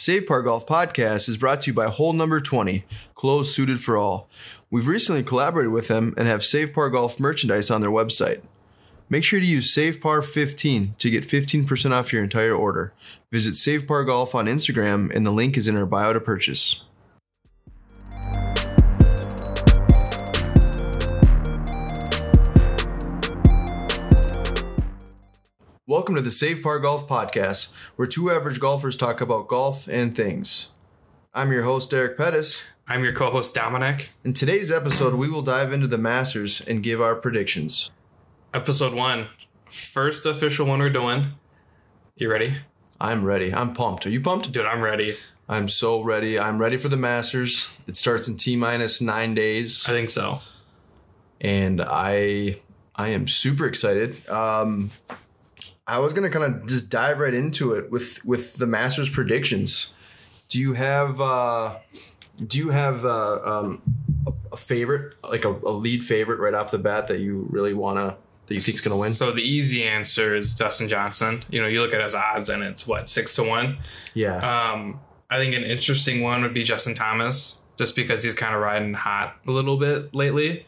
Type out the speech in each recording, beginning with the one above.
Save Par Golf Podcast is brought to you by Hole Number 20, clothes suited for all. We've recently collaborated with them and have Save Par Golf merchandise on their website. Make sure to use SavePar15 to get 15% off your entire order. Visit Save Par Golf on Instagram and the link is in our bio to purchase. Welcome to the Save Par Golf Podcast, where two average golfers talk about golf and things. I'm your host, Derek Pettis. I'm your co-host Dominic. In today's episode, we will dive into the Masters and give our predictions. Episode one, first official one we're doing. You ready? I'm ready. I'm pumped. Are you pumped? Dude, I'm ready. I'm so ready. I'm ready for the Masters. It starts in T minus nine days, I think so. and I I am super excited. Um, I was gonna kind of just dive right into it with with the Masters predictions. Do you have uh, Do you have uh, um, a, a favorite, like a, a lead favorite right off the bat that you really wanna that you think's gonna win? So the easy answer is Dustin Johnson. You know, you look at his odds and it's what six to one. Yeah, Um, I think an interesting one would be Justin Thomas, just because he's kind of riding hot a little bit lately.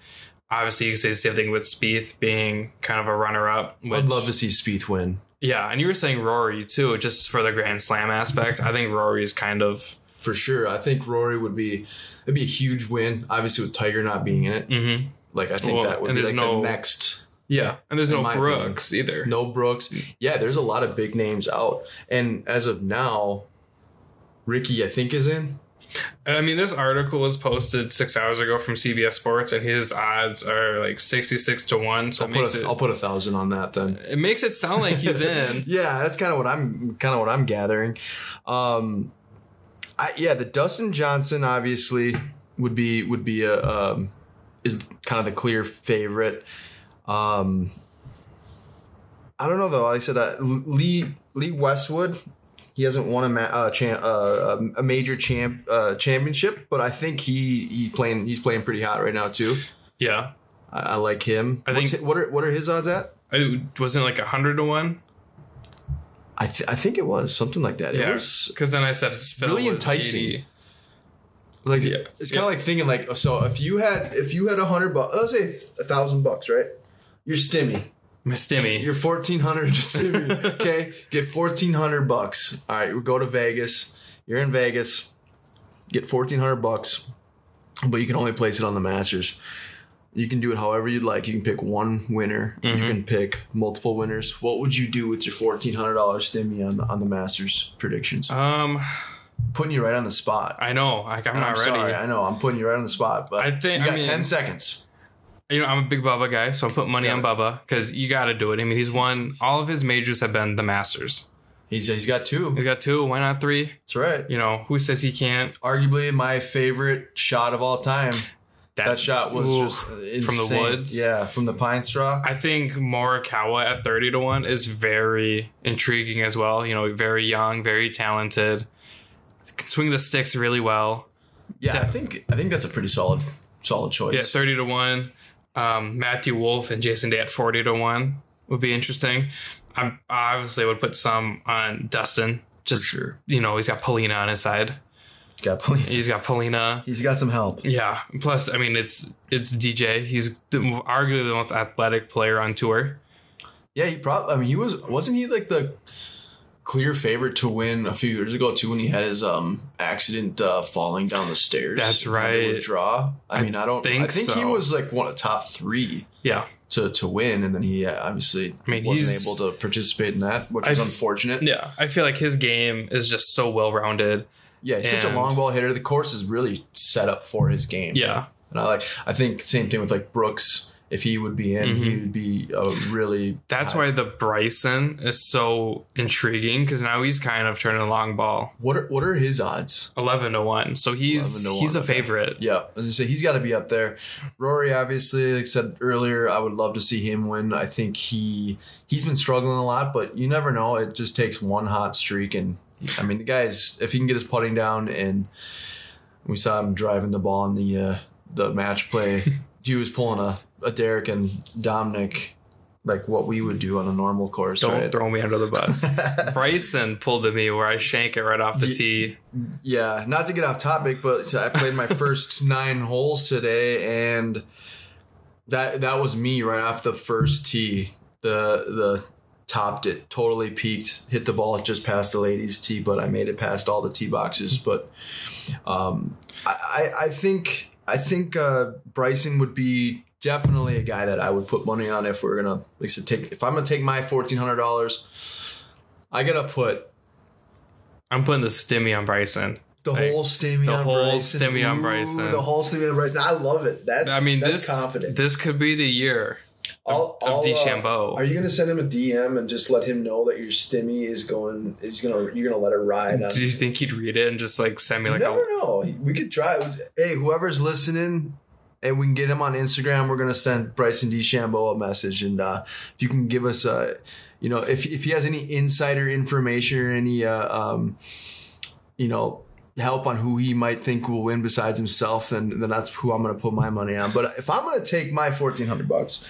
Obviously, you can say the same thing with Spieth being kind of a runner-up. I'd love to see Spieth win Yeah, and you were saying Rory too, just for the Grand Slam aspect. I think Rory is kind of. for sure. I think Rory would be it'd be a huge win. Obviously, with Tiger not being in it, hmm like I think Well, that would be there's like no- the next. Yeah, and there's no Brooks either. No Brooks. Yeah, there's a lot of big names out, and as of now, Rickie I think is in. I mean, this article was posted six hours ago from CBS Sports, and his odds are like sixty-six to one. So I'll put a, it I'll put a thousand on that then. it makes it sound like he's in. yeah, that's kind of what I'm kind of what I'm gathering. Um, I, yeah, the Dustin Johnson obviously would be would be a um, is kind of the clear favorite. Um, I don't know though. Like I said uh, Lee Lee Westwood. He hasn't won a ma- uh, uh, a major champ uh, championship, but I think he he playing he's playing pretty hot right now too. Yeah, I, I like him. I What's think- hi- what are what are his odds at? it wasn't like hundred to one. I th- I think it was something like that. It Yeah, was because then I said it's Really enticing. Like Yeah. it's kind of like thinking like so if you had if you had a hundred bucks let's say a thousand bucks right you're stimmy My stimmy. you're fourteen hundred stimmy okay get fourteen hundred bucks all right we go to Vegas you're in Vegas get fourteen hundred bucks but you can only place it on the Masters you can do it however you'd like you can pick one winner you can pick multiple winners what would you do with your fourteen hundred dollars stimmy on the, on the Masters predictions Um, putting you right on the spot I know. Like I'm I'm ready. sorry. I know. I'm putting you right on the spot, but I think- you got I mean- ten seconds. You know, I'm a big Bubba guy, so I'm putting money on Got Bubba because you got to do it. I mean, he's won all of his majors have been the Masters. He's he's got two. He's got two. Why not three? That's right. You know, who says he can't? Arguably my favorite shot of all time. That shot was Ooh, just from the woods. Yeah, from the pine straw. I think Morikawa at 30 to 1 is very intriguing as well. You know, very young, very talented, can swing the sticks really well. Yeah, I think I think that's a pretty solid solid choice. Yeah, 30 to 1. Um, Matthew Wolff and Jason Day at 40 to 1 would be interesting. I obviously would put some on Dustin. Just, sure. you know, he's got Paulina on his side. He's got plenty. He's got Paulina. He's got some help. Yeah. Plus, I mean, it's it's DJ. He's the, arguably the most athletic player on tour. Yeah, he probably. I mean, he was wasn't he like the clear favorite to win a few years ago too when he had his um accident uh, falling down the stairs. That's and right. Withdraw. I, mean, I don't think I think he was like one of the top three. Yeah. to, to win, and then he uh, obviously I mean, wasn't able to participate in that, which was unfortunate. Yeah, I feel like his game is just so well rounded. Yeah, he's such a long ball hitter. The course is really set up for his game. Yeah, and I like. I think same thing with like Brooks. If he would be in, he would be a really. Mm-hmm. that's high- why the Bryson is so intriguing because now he's kind of turning a long ball, What are what are his odds? eleven to one. So he's 11 he's 1, a okay. favorite. Yeah, as I say, he's got to be up there. Rory, obviously, like I said earlier, I would love to see him win. I think he he's been struggling a lot, but you never know. It just takes one hot streak, and I mean, the guy's if he can get his putting down, and we saw him driving the ball in the uh, the match play. he was pulling a, a Derek and Dominic like what we would do on a normal course. Don't right? throw me under the bus. Bryson pulled to me where I shank it right off the tee. Yeah, not to get off topic, but I played my first nine holes today, and that that was me right off the first tee. The the topped it, totally peaked, hit the ball just past the ladies' tee, but I made it past all the tee boxes. But um, I, I I think I think uh, Bryson would be definitely a guy that I would put money on if we're gonna like I said, take if I'm gonna take my fourteen hundred dollars. I gotta put I'm putting the stimmy on Bryson. the Like, whole stimmy the on whole Bryson. stimmy on Ooh, Bryson. The whole stimmy on Bryson. I love it. That's I mean, that's this confidence. this could be the year I'll, of I'll, uh, DeChambeau. are you gonna send him a DM and just let him know that your stimmy is going? Is gonna you're gonna let it ride? On, Do you think he'd read it and just like send me you like never a know. We could try. Hey, whoever's listening, and we can get him on Instagram. We're gonna send Bryson DeChambeau a message, and uh, if you can give us a, you know, if if he has any insider information or any, uh, um, you know, help on who he might think will win besides himself, then then that's who I'm gonna put my money on. But if I'm gonna take my fourteen hundred bucks,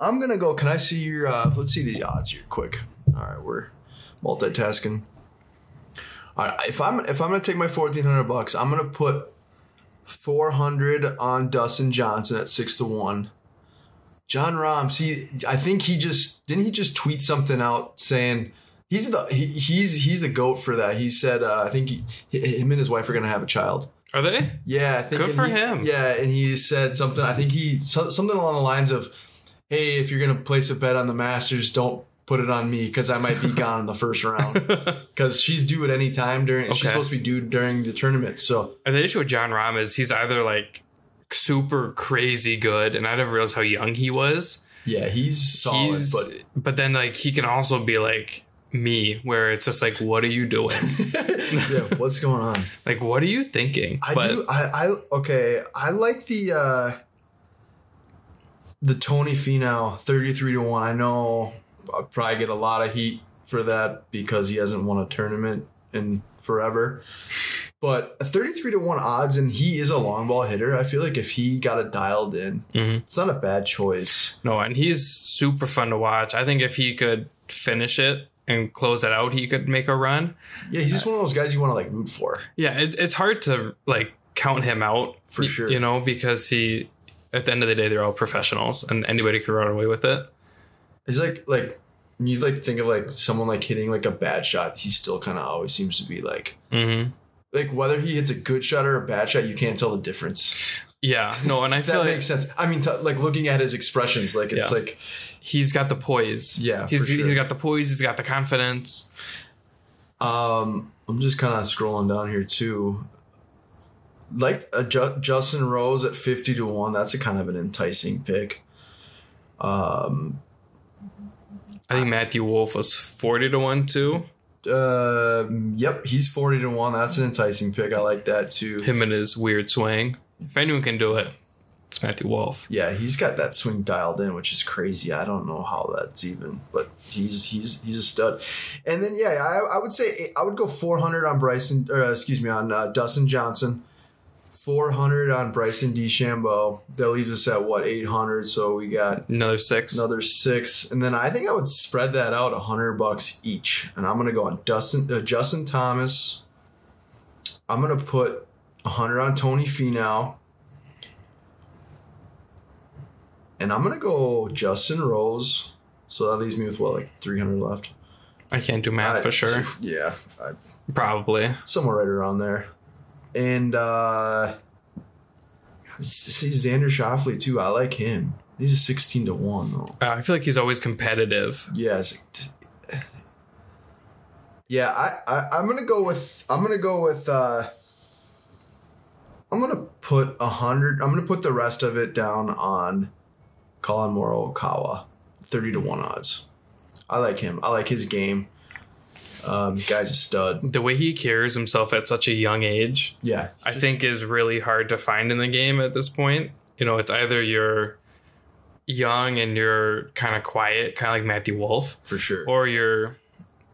I'm gonna go. Can I see your? Uh, let's see the odds here, quick. All right, we're multitasking. All right, if I'm if I'm gonna take my fourteen hundred bucks, I'm gonna put four hundred on Dustin Johnson at six to one. Jon Rahm, see, I think he just didn't he just tweet something out saying he's the he, he's he's the goat for that. He said uh, I think he, him and his wife are gonna have a child. Are they? Yeah, I think Good for he- him. Yeah, and he said something. I think he something along the lines of, "Hey, if you're gonna place a bet on the Masters, don't put it on me because I might be gone in the first round because she's due at any time during. She's supposed to be due during the tournament. So and the issue with Jon Rahm is he's either like super crazy good, and I didn't realize how young he was. yeah, he's solid. he's but but then like he can also be like me, where it's just like, what are you doing? yeah, what's going on? like, what are you thinking? I but do. I, I okay. I like the uh the Tony Finau thirty three to one. I know I'll probably get a lot of heat for that because he hasn't won a tournament in forever. But a thirty three to one odds, and he is a long ball hitter. I feel like if he got it dialed in, Mhm. it's not a bad choice. no, and he's super fun to watch. I think if he could finish it and close it out, he could make a run. Yeah, he's just one of those guys you want to like root for. Yeah, it, it's hard to like count him out For sure. You know, because he at the end of the day they're all professionals and anybody can run away with it. He's like like you like think of like someone like hitting like a bad shot. He still kind of always seems to be like Mm-hmm. like whether he hits a good shot or a bad shot, you can't tell the difference. Yeah, no, and I feel that like makes sense. I mean, t- like looking at his expressions, like it's Yeah. like he's got the poise. Yeah, he's sure. he's got the poise. He's got the confidence. um, I'm just kind of scrolling down here too. Like a Ju- Justin Rose at fifty to one, that's a kind of an enticing pick. Um, I think Matthew Wolff was forty to one too. uh, yep, he's forty to one. That's an enticing pick. I like that too. Him and his weird swing. If anyone can do it, it's Matthew Wolff. Yeah, he's got that swing dialed in, which is crazy. I don't know how that's even, but he's he's he's a stud. And then yeah, I, I would say I would go 400 on Bryson, or excuse me, on uh, Dustin Johnson. 400 on Bryson DeChambeau. That leaves us at what 800. So we got Another six. another six, and then I think I would spread that out 100 bucks each. And I'm gonna go on Dustin uh, Justin Thomas. I'm gonna put 100 on Tony Finau. And I'm gonna go Justin Rose. So that leaves me with what, like 300 left. I can't do math I- for sure. Yeah, I, Probably. somewhere right around there. And uh see Xander Schauffele too. I like him. He's a 16 to one though. Uh, I feel like he's always competitive. Yes. Yeah, I, I I'm gonna go with I'm gonna go with uh I'm gonna put a hundred I'm gonna put the rest of it down on Collin Morikawa. Thirty to one odds. I like him. I like his game. Um guy's a stud. The way he carries himself at such a young age, Yeah. I think is really hard to find in the game at this point. You know, it's either you're young and you're kind of quiet, kind of like Matthew Wolff, for sure. or you're,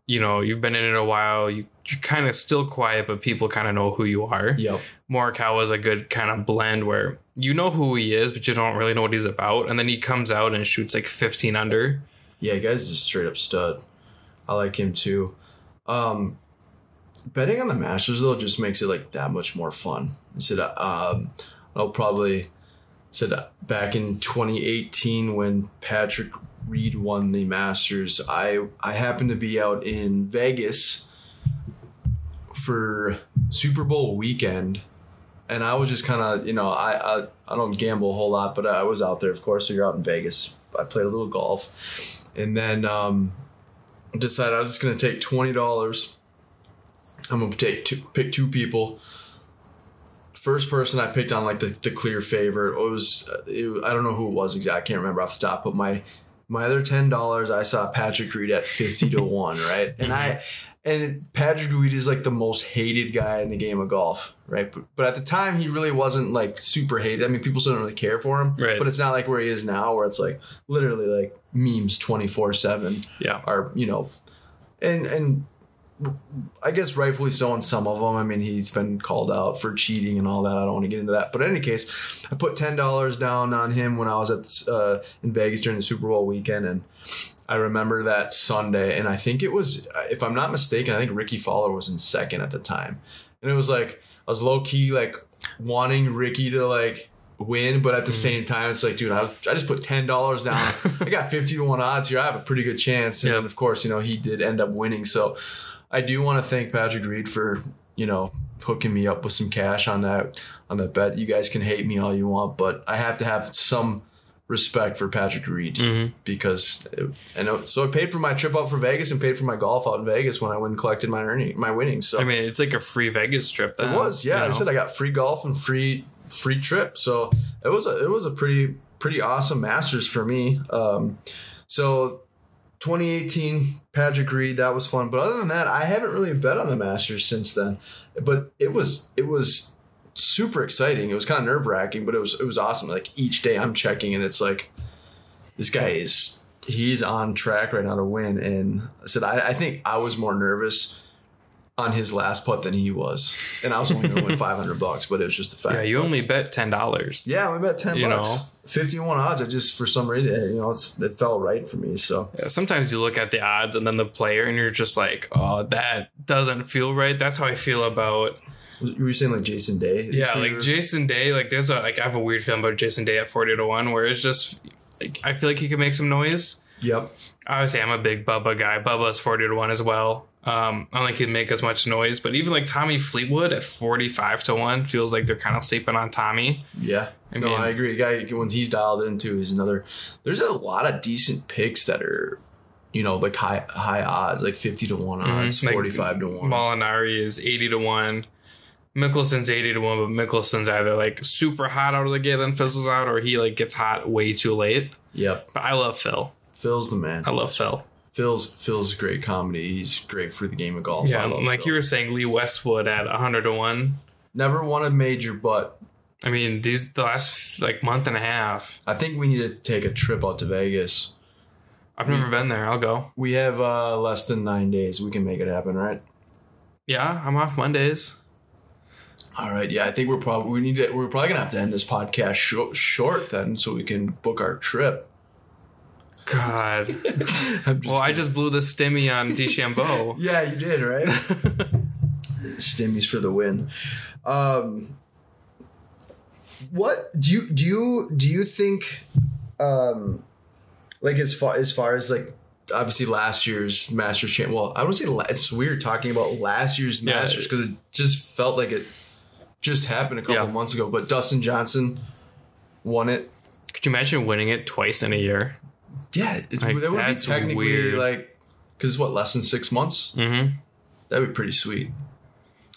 you know, you've been in it a while. You you're kind of still quiet, but people kind of know who you are. yep. Morikawa is a good kind of blend where you know who he is, but you don't really know what he's about. And then he comes out and shoots like 15 under. Yeah, guy's just straight up stud. I like him too. Um, betting on the Masters though just makes it like that much more fun. I said, um, I'll probably said back in 2018 when Patrick Reed won the Masters, I I happened to be out in Vegas for Super Bowl weekend, and I was just kind of you know I, I I don't gamble a whole lot, but I was out there of course. So you're out in Vegas. I played a little golf, and then um, decided I was just gonna take twenty dollars. I'm gonna take two, pick two people. First person I picked on like the, the clear favorite it was uh, it, I don't know who it was exactly I can't remember off the top but my my other ten dollars I saw Patrick Reed at fifty to one right and I mm-hmm. and Patrick Reed is like the most hated guy in the game of golf right but, but at the time he really wasn't like super hated I mean people still don't really care for him Right. but it's not like where he is now where it's like literally like memes twenty four seven Yeah. are you know and and I guess rightfully so on some of them. I mean, he's been called out for cheating and all that. I don't want to get into that. But in any case, I put ten dollars down on him when I was at uh, in Vegas during the Super Bowl weekend, and I remember that Sunday. And I think it was, if I'm not mistaken, I think Rickie Fowler was in second at the time, and it was like I was low key like wanting Rickie to like win, but at the same time, it's like, dude, I, I just put ten dollars down. I got fifty to one odds here. I have a pretty good chance, and Yep. of course, you know, he did end up winning. So I do want to thank Patrick Reed for you know hooking me up with some cash on that on that bet. You guys can hate me all you want, but I have to have some respect for Patrick Reed Mhm. because it, know. So I paid for my trip out for Vegas and paid for my golf out in Vegas when I went and collected my earning my winnings. So I mean, it's like a free Vegas trip. Then, it was, yeah. you I said I got free golf and free free trip, so it was a it was a pretty pretty awesome Masters for me. Um, so 2018 Patrick Reed, that was fun. But other than that, I haven't really bet on the Masters since then. But it was it was super exciting. It was kind of nerve wracking, but it was it was awesome. Like each day I'm checking, and it's like this guy is he's on track right now to win. And I said I, I think I was more nervous on his last putt than he was, and I was only going to win 500 bucks, but it was just the fact. yeah, you only bet ten dollars. Yeah, we bet 10 You bucks. know. 51 odds. I just for some reason, eh, you know, it's, it felt right for me. So Yeah, sometimes you look at the odds and then the player, and you're just like, oh, that doesn't feel right. That's how I feel about you were saying like Jason Day? yeah, like your- Jason Day. Like there's a like I have a weird feeling about Jason Day at forty to one, where it's just like I feel like he could make some noise. Yep. Obviously, I'm a big Bubba guy. Bubba's forty to one as well. Um, I don't think he'd make as much noise, but even like Tommy Fleetwood at forty five to one feels like they're kind of sleeping on Tommy. Yeah. I no, mean- I agree. Guy when he's dialed into he's another. There's a lot of decent picks that are, you know, like high high odds, like 50 to one odds, Mhm. Like 45 to one. Molinari is 80 to 1. Mickelson's 80 to 1, but Mickelson's either like super hot out of the gate, then fizzles out, or he like gets hot way too late. Yep. But I love Phil. Phil's the man. I love Phil. Phil's Phil's great comedy. He's great for the game of golf. Yeah, like Phil. you were saying, Lee Westwood at 100 to 1. never won a major, but I mean, these the last like month and a half. I think we need to take a trip out to Vegas. I've never been there. I'll go. We have uh, less than nine days. We can make it happen, right? Yeah, I'm off Mondays. All right. Yeah, I think we're probably we need to. We're probably gonna have to end this podcast short then, so we can book our trip. God. I'm just well, I just blew the stimmy on DeChambeau. yeah, you did right. Stimmies for the win. Um, what do you do? You do you think, um, like as far as far as like obviously last year's Masters champ. Well, I don't say la- it's weird talking about last year's Yeah. Masters because it just felt like it just happened a couple Yeah. months ago. But Dustin Johnson won it. Could you imagine winning it twice in a year? Yeah, it's, Like, that would be technically weird. like because it's what less than six months. Mm-hmm. That'd be pretty sweet.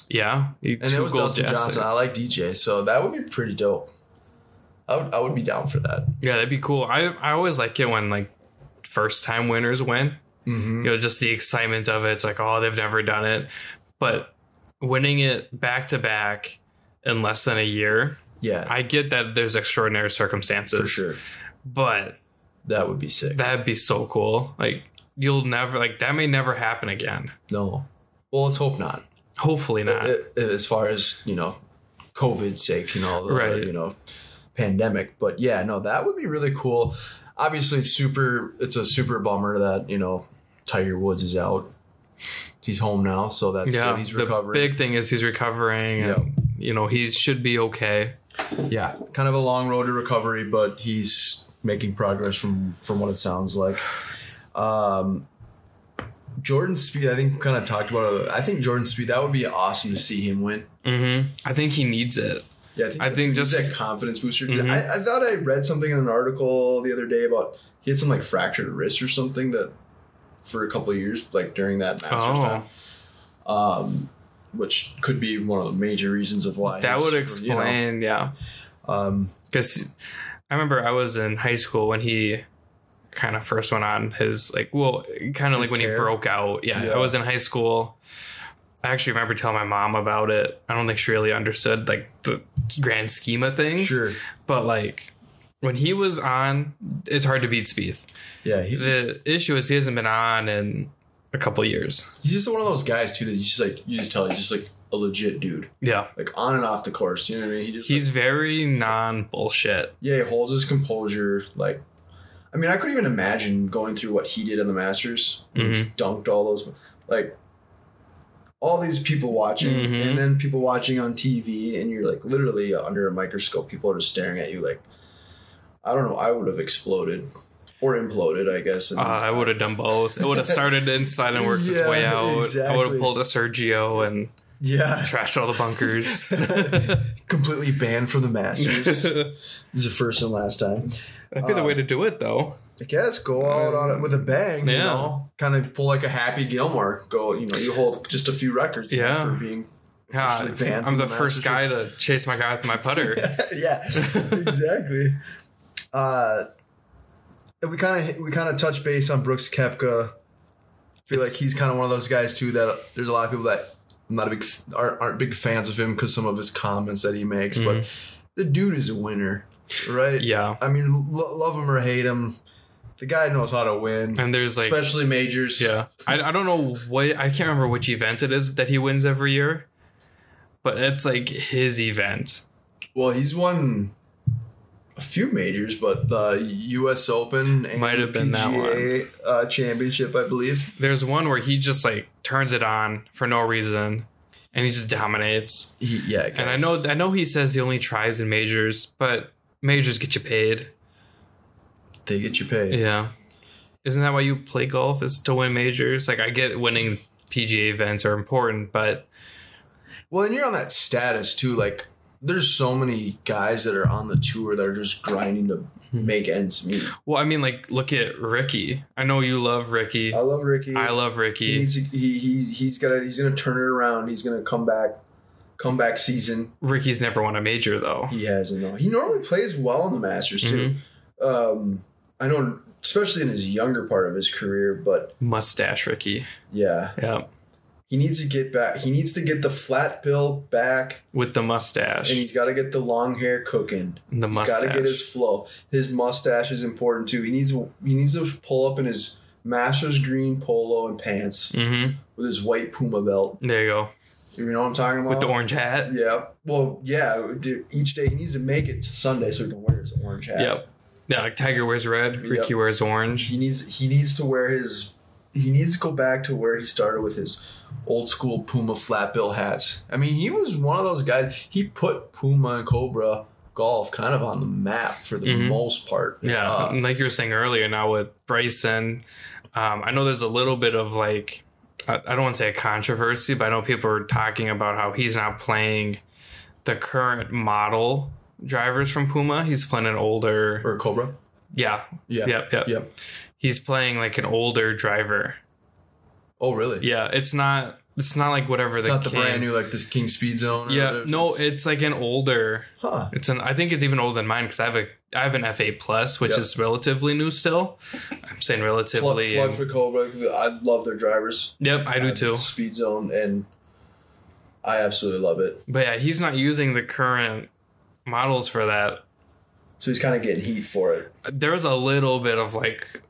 Yeah. And it was Dustin Johnson. I like DJ, so that would be pretty dope. I would, I would be down for that. Yeah, that'd be cool. I I always like it when like first time winners win. Mm-hmm. You know, just the excitement of it. It's like, oh, they've never done it. But winning it back to back in less than a year, Yeah, I get that there's extraordinary circumstances. for sure. But That would be sick. that'd be so cool. Like you'll never like that may never happen again. no, well, let's hope not. Hopefully not. As far as you know, COVID's sake, you know, the, Right. You know, pandemic. But yeah, no, that would be really cool. Obviously, it's super. It's a super bummer that you know Tiger Woods is out. He's home now, so that's yeah, good. He's the big thing is he's recovering, and you know he should be okay. yeah, kind of a long road to recovery, but he's making progress from from what it sounds like. Um, Jordan Spieth, I think, kind of talked about it. I think Jordan Spieth, that would be awesome to see him win. hmm I think he needs it. Yeah, I think, I so. think He's just- that confidence booster. Mhm. I, I thought I read something in an article the other day about he had some like fractured wrist or something that for a couple of years, like during that Masters Oh. time, um, which could be one of the major reasons of why That would you know, explain, yeah. um, Because I remember I was in high school when he kind of first went on his like, well, kind of His like when he broke out. Yeah, Yeah. I was in high school. I actually remember telling my mom about it. I don't think she really understood like the grand scheme of things. sure, But like when he was on, it's hard to beat Spieth. yeah, he's just, The issue is he hasn't been on in a couple years. he's just one of those guys too that you just like you just tell he's just like a legit dude, Yeah. like on and off the course. You know what I mean? He just He's very non bullshit. yeah, he holds his composure. Like, I mean, I couldn't even imagine going through what he did in the Masters. He Mm-hmm. just dunked all those, like, all these people watching, Mhm. and then people watching on TV, and you're like literally under a microscope. People are just staring at you. Like, I don't know. I would have exploded or imploded, I guess. Uh, I would have done both. It would have started inside and worked its way out. I would have pulled a Sergio and yeah, trashed all the bunkers. completely banned from the Masters. this is the first and last time. That'd be the way to do it, though. I guess go out on it with a bang. You Yeah. know, kind of pull like a Happy Gilmore. Go, you know, you hold just a few records. you know, Yeah. for being. Yeah, banned I'm from the first guy to chase my guy with my putter. yeah, exactly. Uh, we kind of we kind of touch base on Brooks Koepka. I feel It's- like he's kind of one of those guys too that there's a lot of people that I'm not a big aren't, aren't big fans of him because some of his comments that he makes, but the dude is a winner, right? Mm-hmm. yeah, I mean, lo- love him or hate him, the guy knows how to win, and there's like, especially majors. yeah, I, I don't know what I can't remember which event it is that he wins every year, but it's like his event. Well, he's won a few majors, but the U.S. Open and Might have been that PGA uh, championship, I believe. There's one where he just like turns it on for no reason, and he just dominates. He, yeah, And I know I know he says he only tries in majors, but majors get you paid. they get you paid. Yeah. Isn't that why you play golf? Is to win majors? Like I get winning PGA events are important, but Well, and you're on that status too. Like, there's so many guys that are on the tour that are just grinding to Hmm. make ends meet. well, I mean, like look at Rickie. I know you love Rickie. I love Rickie. I love he Rickie. needs he he he's gonna he's gonna turn it around. He's gonna come back, comeback season. Rickie's never won a major though. He hasn't. No, he normally plays well in the Masters too. Mm-hmm. Um, I know, especially in his younger part of his career. But Mustache Rickie. yeah, Yeah, he needs to get back. He needs to get the flat bill back, with the mustache. and he's got to get the long hair cooking. the He's got to get his flow. His mustache is important too. He needs he needs to pull up in his Masters green polo and pants mm-hmm. with his white Puma belt. There you go. You know what I'm talking about? With the orange hat. Yeah. Well, yeah. Each day he needs to make it to Sunday so he can wear his orange hat. Yep. Yeah, like Tiger wears red, Rickie Yep. wears orange. He needs he needs to wear his he needs to go back to where he started with his old school Puma flat bill hats. I mean, he was one of those guys. He put Puma and Cobra golf kind of on the map for the Mhm. most part. Yeah, Uh, like you were saying earlier, now with Bryson, um, I know there's a little bit of like, I, I don't want to say a controversy, but I know people are talking about how he's not playing the current model drivers from Puma. He's playing an older, or Cobra. yeah, Yeah. yep, yep. Yep. He's playing like an older driver. Oh, really? Yeah, it's not. It's not like whatever It's the not the King- brand new like this King Speed Zone. or Yeah, whatever. no, it's like an older. huh. It's an. I think it's even older than mine because I have a. I have an F8 Plus, which is relatively new still. I'm saying Plug, relatively. plug and- for Cobra. 'cause I love their drivers. yep, I do too. Speed Zone, and I absolutely love it. But yeah, he's not using the current models for that. So he's kind of getting heat for it. There was a little bit of like,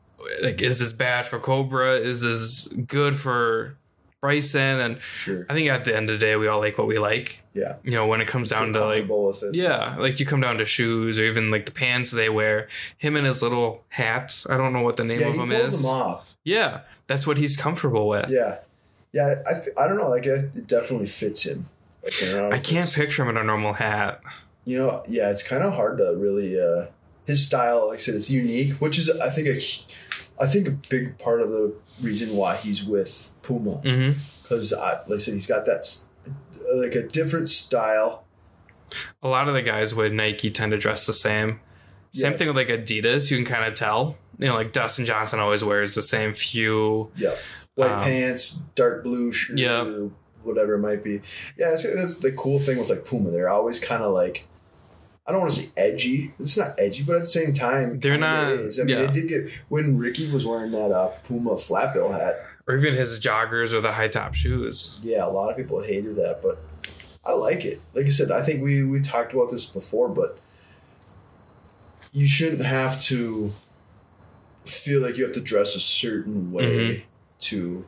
like, is this bad for Cobra? Is this good for Bryson, and Sure. I think at the end of the day, we all like what we like. Yeah. You know, when it comes down to like with it. Yeah, like you come down to shoes or even like the pants they wear. Him and his little hats. I don't know what the name Yeah, of he them is. them off. Yeah, that's what he's comfortable with. Yeah, yeah. I, I don't know. Like it it definitely fits him. Like, I, I can't picture him in a normal hat. You know, yeah, it's kind of hard to really. uh His style, like I said, it's unique, which is I think a, I think a big part of the reason why he's with Puma because, like I said, he's got that like a different style. A lot of the guys with Nike tend to dress the same. Same Yeah. thing with like Adidas. You can kind of tell. You know, like Dustin Johnson always wears the same few. Yeah, white Um, pants, dark blue shirt, Yeah. whatever it might be. Yeah, that's the cool thing with like Puma. They're always kind of like. I don't want to say edgy. It's not edgy, but at the same time, They're not- Is. I mean, yeah. it did get when Rickie was wearing that uh, Puma flat bill hat. Or even his joggers or the high top shoes. Yeah, a lot of people hated that, but I like it. Like I said, I think we we talked about this before, but you shouldn't have to feel like you have to dress a certain way Mhm. to.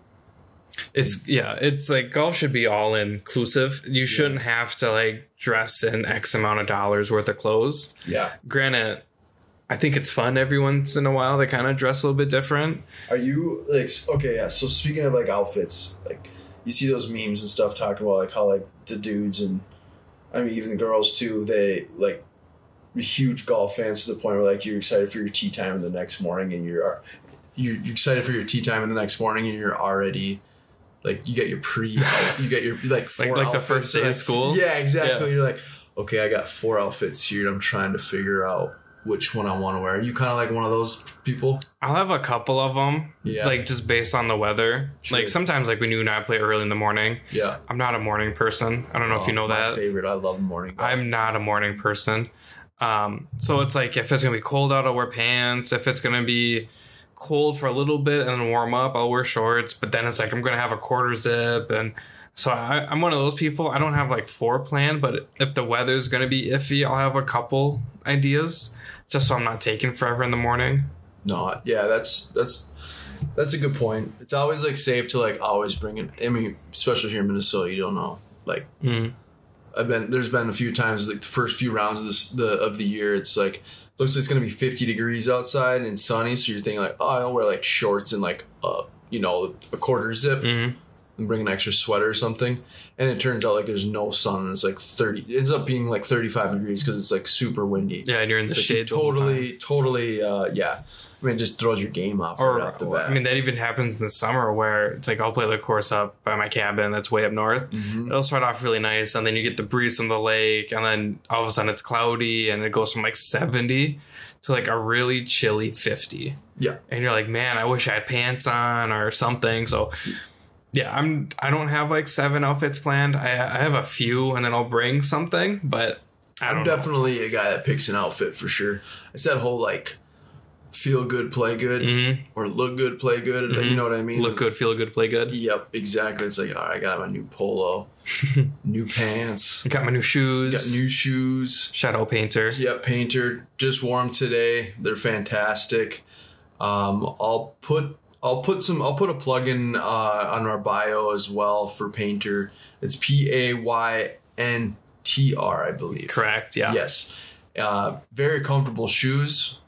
It's mm. yeah, it's like golf should be all inclusive. You shouldn't have to like dress in X amount of dollars worth of clothes. Yeah. Granted, I think it's fun every once in a while to kind of dress a little bit different. Are you like okay? Yeah. So speaking of like outfits, like you see those memes and stuff talking about like how like the dudes and I mean even the girls too. They like huge golf fans to the point where like you're excited for your tee time in the next morning and you're you're, you're excited for your tee time in the next morning and you're already like you get your pre you get your like four Like- like the first day of like- school? Yeah, exactly. Yeah. You're like okay, I got four outfits here. and I'm trying to figure out which one I want to wear. Are you kind of like one of those people? I'll have a couple of them, Yeah. like just based on the weather. Sure. Like sometimes, like when you and I play early in the morning, Yeah. I'm not a morning person. I don't know if you know Oh, my that. favorite. I love morning. golf. I'm not a morning person. Um, so it's like if it's gonna be cold out, I'll wear pants. If it's gonna be cold for a little bit and then warm up, I'll wear shorts. But then it's like I'm gonna have a quarter zip, and so I, I'm one of those people. I don't have like four planned, but if the weather's gonna be iffy, I'll have a couple ideas just so I'm not taking forever in the morning. No, yeah, that's that's that's a good point. It's always like safe to like always bring it. I mean, especially here in Minnesota, you don't know. Like Mm. I've been there's been a few times like the first few rounds of this the of the year, it's like looks like it's gonna be 50 degrees outside and sunny, so you're thinking like, oh, I'll wear like shorts and like uh you know a quarter zip Mm. and bring an extra sweater or something. And it turns out like there's no sun and it's like 30. It ends up being like 35 degrees because it's like super windy. Yeah, and you're in the It's shade. totally, totally, uh, yeah. I mean, it just throws your game off Or, right off the bat. I mean, that even happens in the summer where it's like I'll play the course up by my cabin that's way up north. Mhm. It'll start off really nice, and then you get the breeze from the lake, and then all of a sudden it's cloudy, and it goes from like 70 to like a really chilly 50. Yeah. And you're like, man, I wish I had pants on or something. So, yeah, I'm. I don't have like seven outfits planned. I, I have a few, and then I'll bring something, but I I'm don't know. definitely a guy that picks an outfit for sure. It's that whole like feel good, play good, Mhm. or look good, play good. You know what I mean? Look good, feel good, play good. Yep, exactly. It's like, all right, I got my new polo, new pants, I Got my new shoes. got new shoes. Shadow Payntr. Yep, Payntr just wore 'em today. They're fantastic. Um, I'll put I'll put some I'll put a plug in uh, on our bio as well for Payntr. It's P A Y N T R, I believe. Correct. Yeah. Yes. Uh, very comfortable shoes,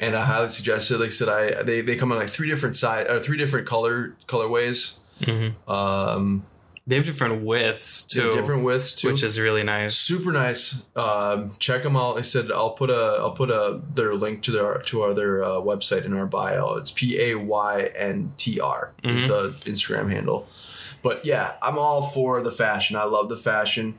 and I highly suggest it. Like I said, I they, they come in like three different size or three different color colorways. hmm Um, They have different widths too, different widths too. which is really nice. super nice. Um, check them out. I said I'll put a I'll put a their link to their to our their uh, website in our bio. It's P A Y N T R is Mhm. the Instagram handle. But yeah, I'm all for the fashion. I love the fashion.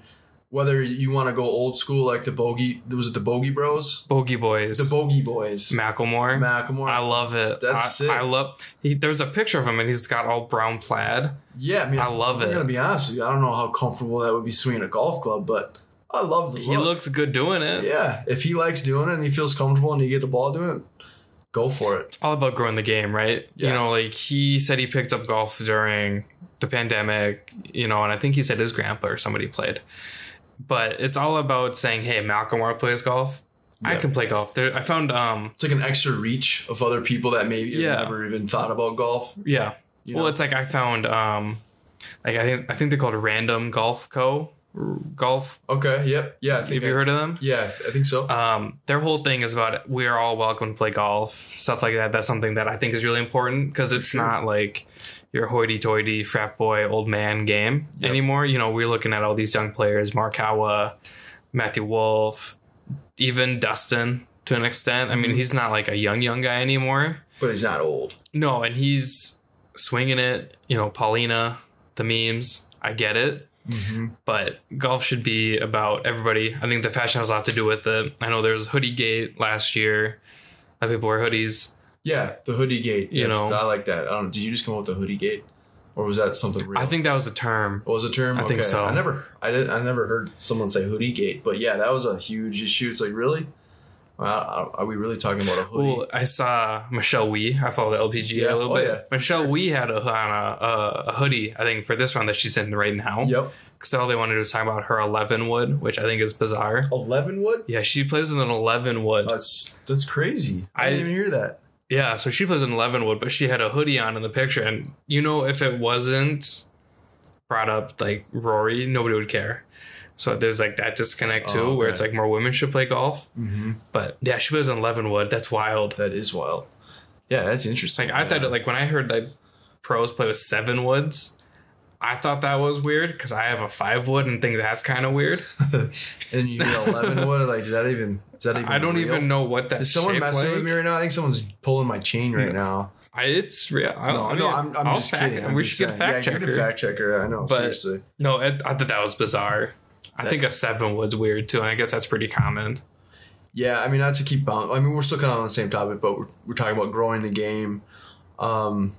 Whether you want to go old school like the bogey, was it the Bogey Bros? Bogey Boys. The Bogey Boys, Macklemore. Macklemore. I love it. That's I, sick. I love. He, there's a picture of him, and he's got all brown plaid. yeah, I mean, I love I'm it. gonna be honest with you. I don't know how comfortable that would be swinging a golf club, but I love the He look. looks good doing it. Yeah, if he likes doing it and he feels comfortable and you get the ball doing it, go for it. it's all about growing the game, right? Yeah. You know, like he said he picked up golf during the pandemic, you know, and I think he said his grandpa or somebody played. But it's all about saying, "Hey, Macklemore plays golf. I can play golf." There, I found, um, It's like an extra reach of other people that maybe have Yeah. never even thought about golf. yeah. You well, know? it's like I found um, Like I think I think they're called Random Golf Co. Golf. Okay. Yep. Yeah. I think Have you heard of them? Yeah, I think so. um, their whole thing is about we are all welcome to play golf, stuff like that. That's something that I think is really important because it's Sure. not like your hoity-toity frat boy old man game Yep. anymore. You know, we're looking at all these young players: Morikawa, Matthew Wolff, even Dustin to an extent. I mean, Mhm. he's not like a young young guy anymore. but he's not old. No, and he's swinging it. You know, Paulina, the memes. I get it Mm-hmm. but golf should be about everybody. I think the fashion has a lot to do with it. I know there was Hoodie Gate last year. That people wear hoodies. Yeah, the hoodie gate. You That's- know. I like that. I don't. know. Did you just come up with the hoodie gate, or was that something real? I think that was a term. Oh, what was the term? I think so. I never, I didn't, I never heard someone say hoodie gate, but yeah, that was a huge issue. It's like really, are we really talking about a hoodie? Well, I saw Michelle Wie. I follow the LPGA Yeah. a little Oh, bit. yeah. Michelle Wie had a, on a, a, a hoodie, I think, for this round that she's in right now. yep, all they wanted to talk about her 11 wood, which I think is bizarre. eleven wood. Yeah, she plays with an 11 wood. That's that's crazy. I, I- didn't even hear that. Yeah, so she plays in 11 wood, but she had a hoodie on in the picture. And you know, if it wasn't brought up like Rory, nobody would care. So there's like that disconnect too, Oh, where it's like more women should play golf. Mm-hmm. But yeah, she plays in 11 wood. That's wild. That is wild. Yeah, that's interesting. Like I thought, like when I heard that pros play with seven woods, I thought that was weird because I have a five wood and think that's kind of weird. and you need eleven wood. Like, does that even? Is that even? I don't real? even know what that. Is someone messing like. with me right now? I think someone's pulling my chain right now. I, it's real. I, No, I no, mean, I'm, I'm just kidding. I'm we just should get a fact yeah, checker. Get a fact checker. I know. But- seriously. No, it, I thought that was bizarre. I That- think a seven wood's weird too, and I guess that's pretty common. Yeah, I mean, not to keep bound. I mean, we're still kind of on the same topic, but we're, we're talking about growing the game. Um,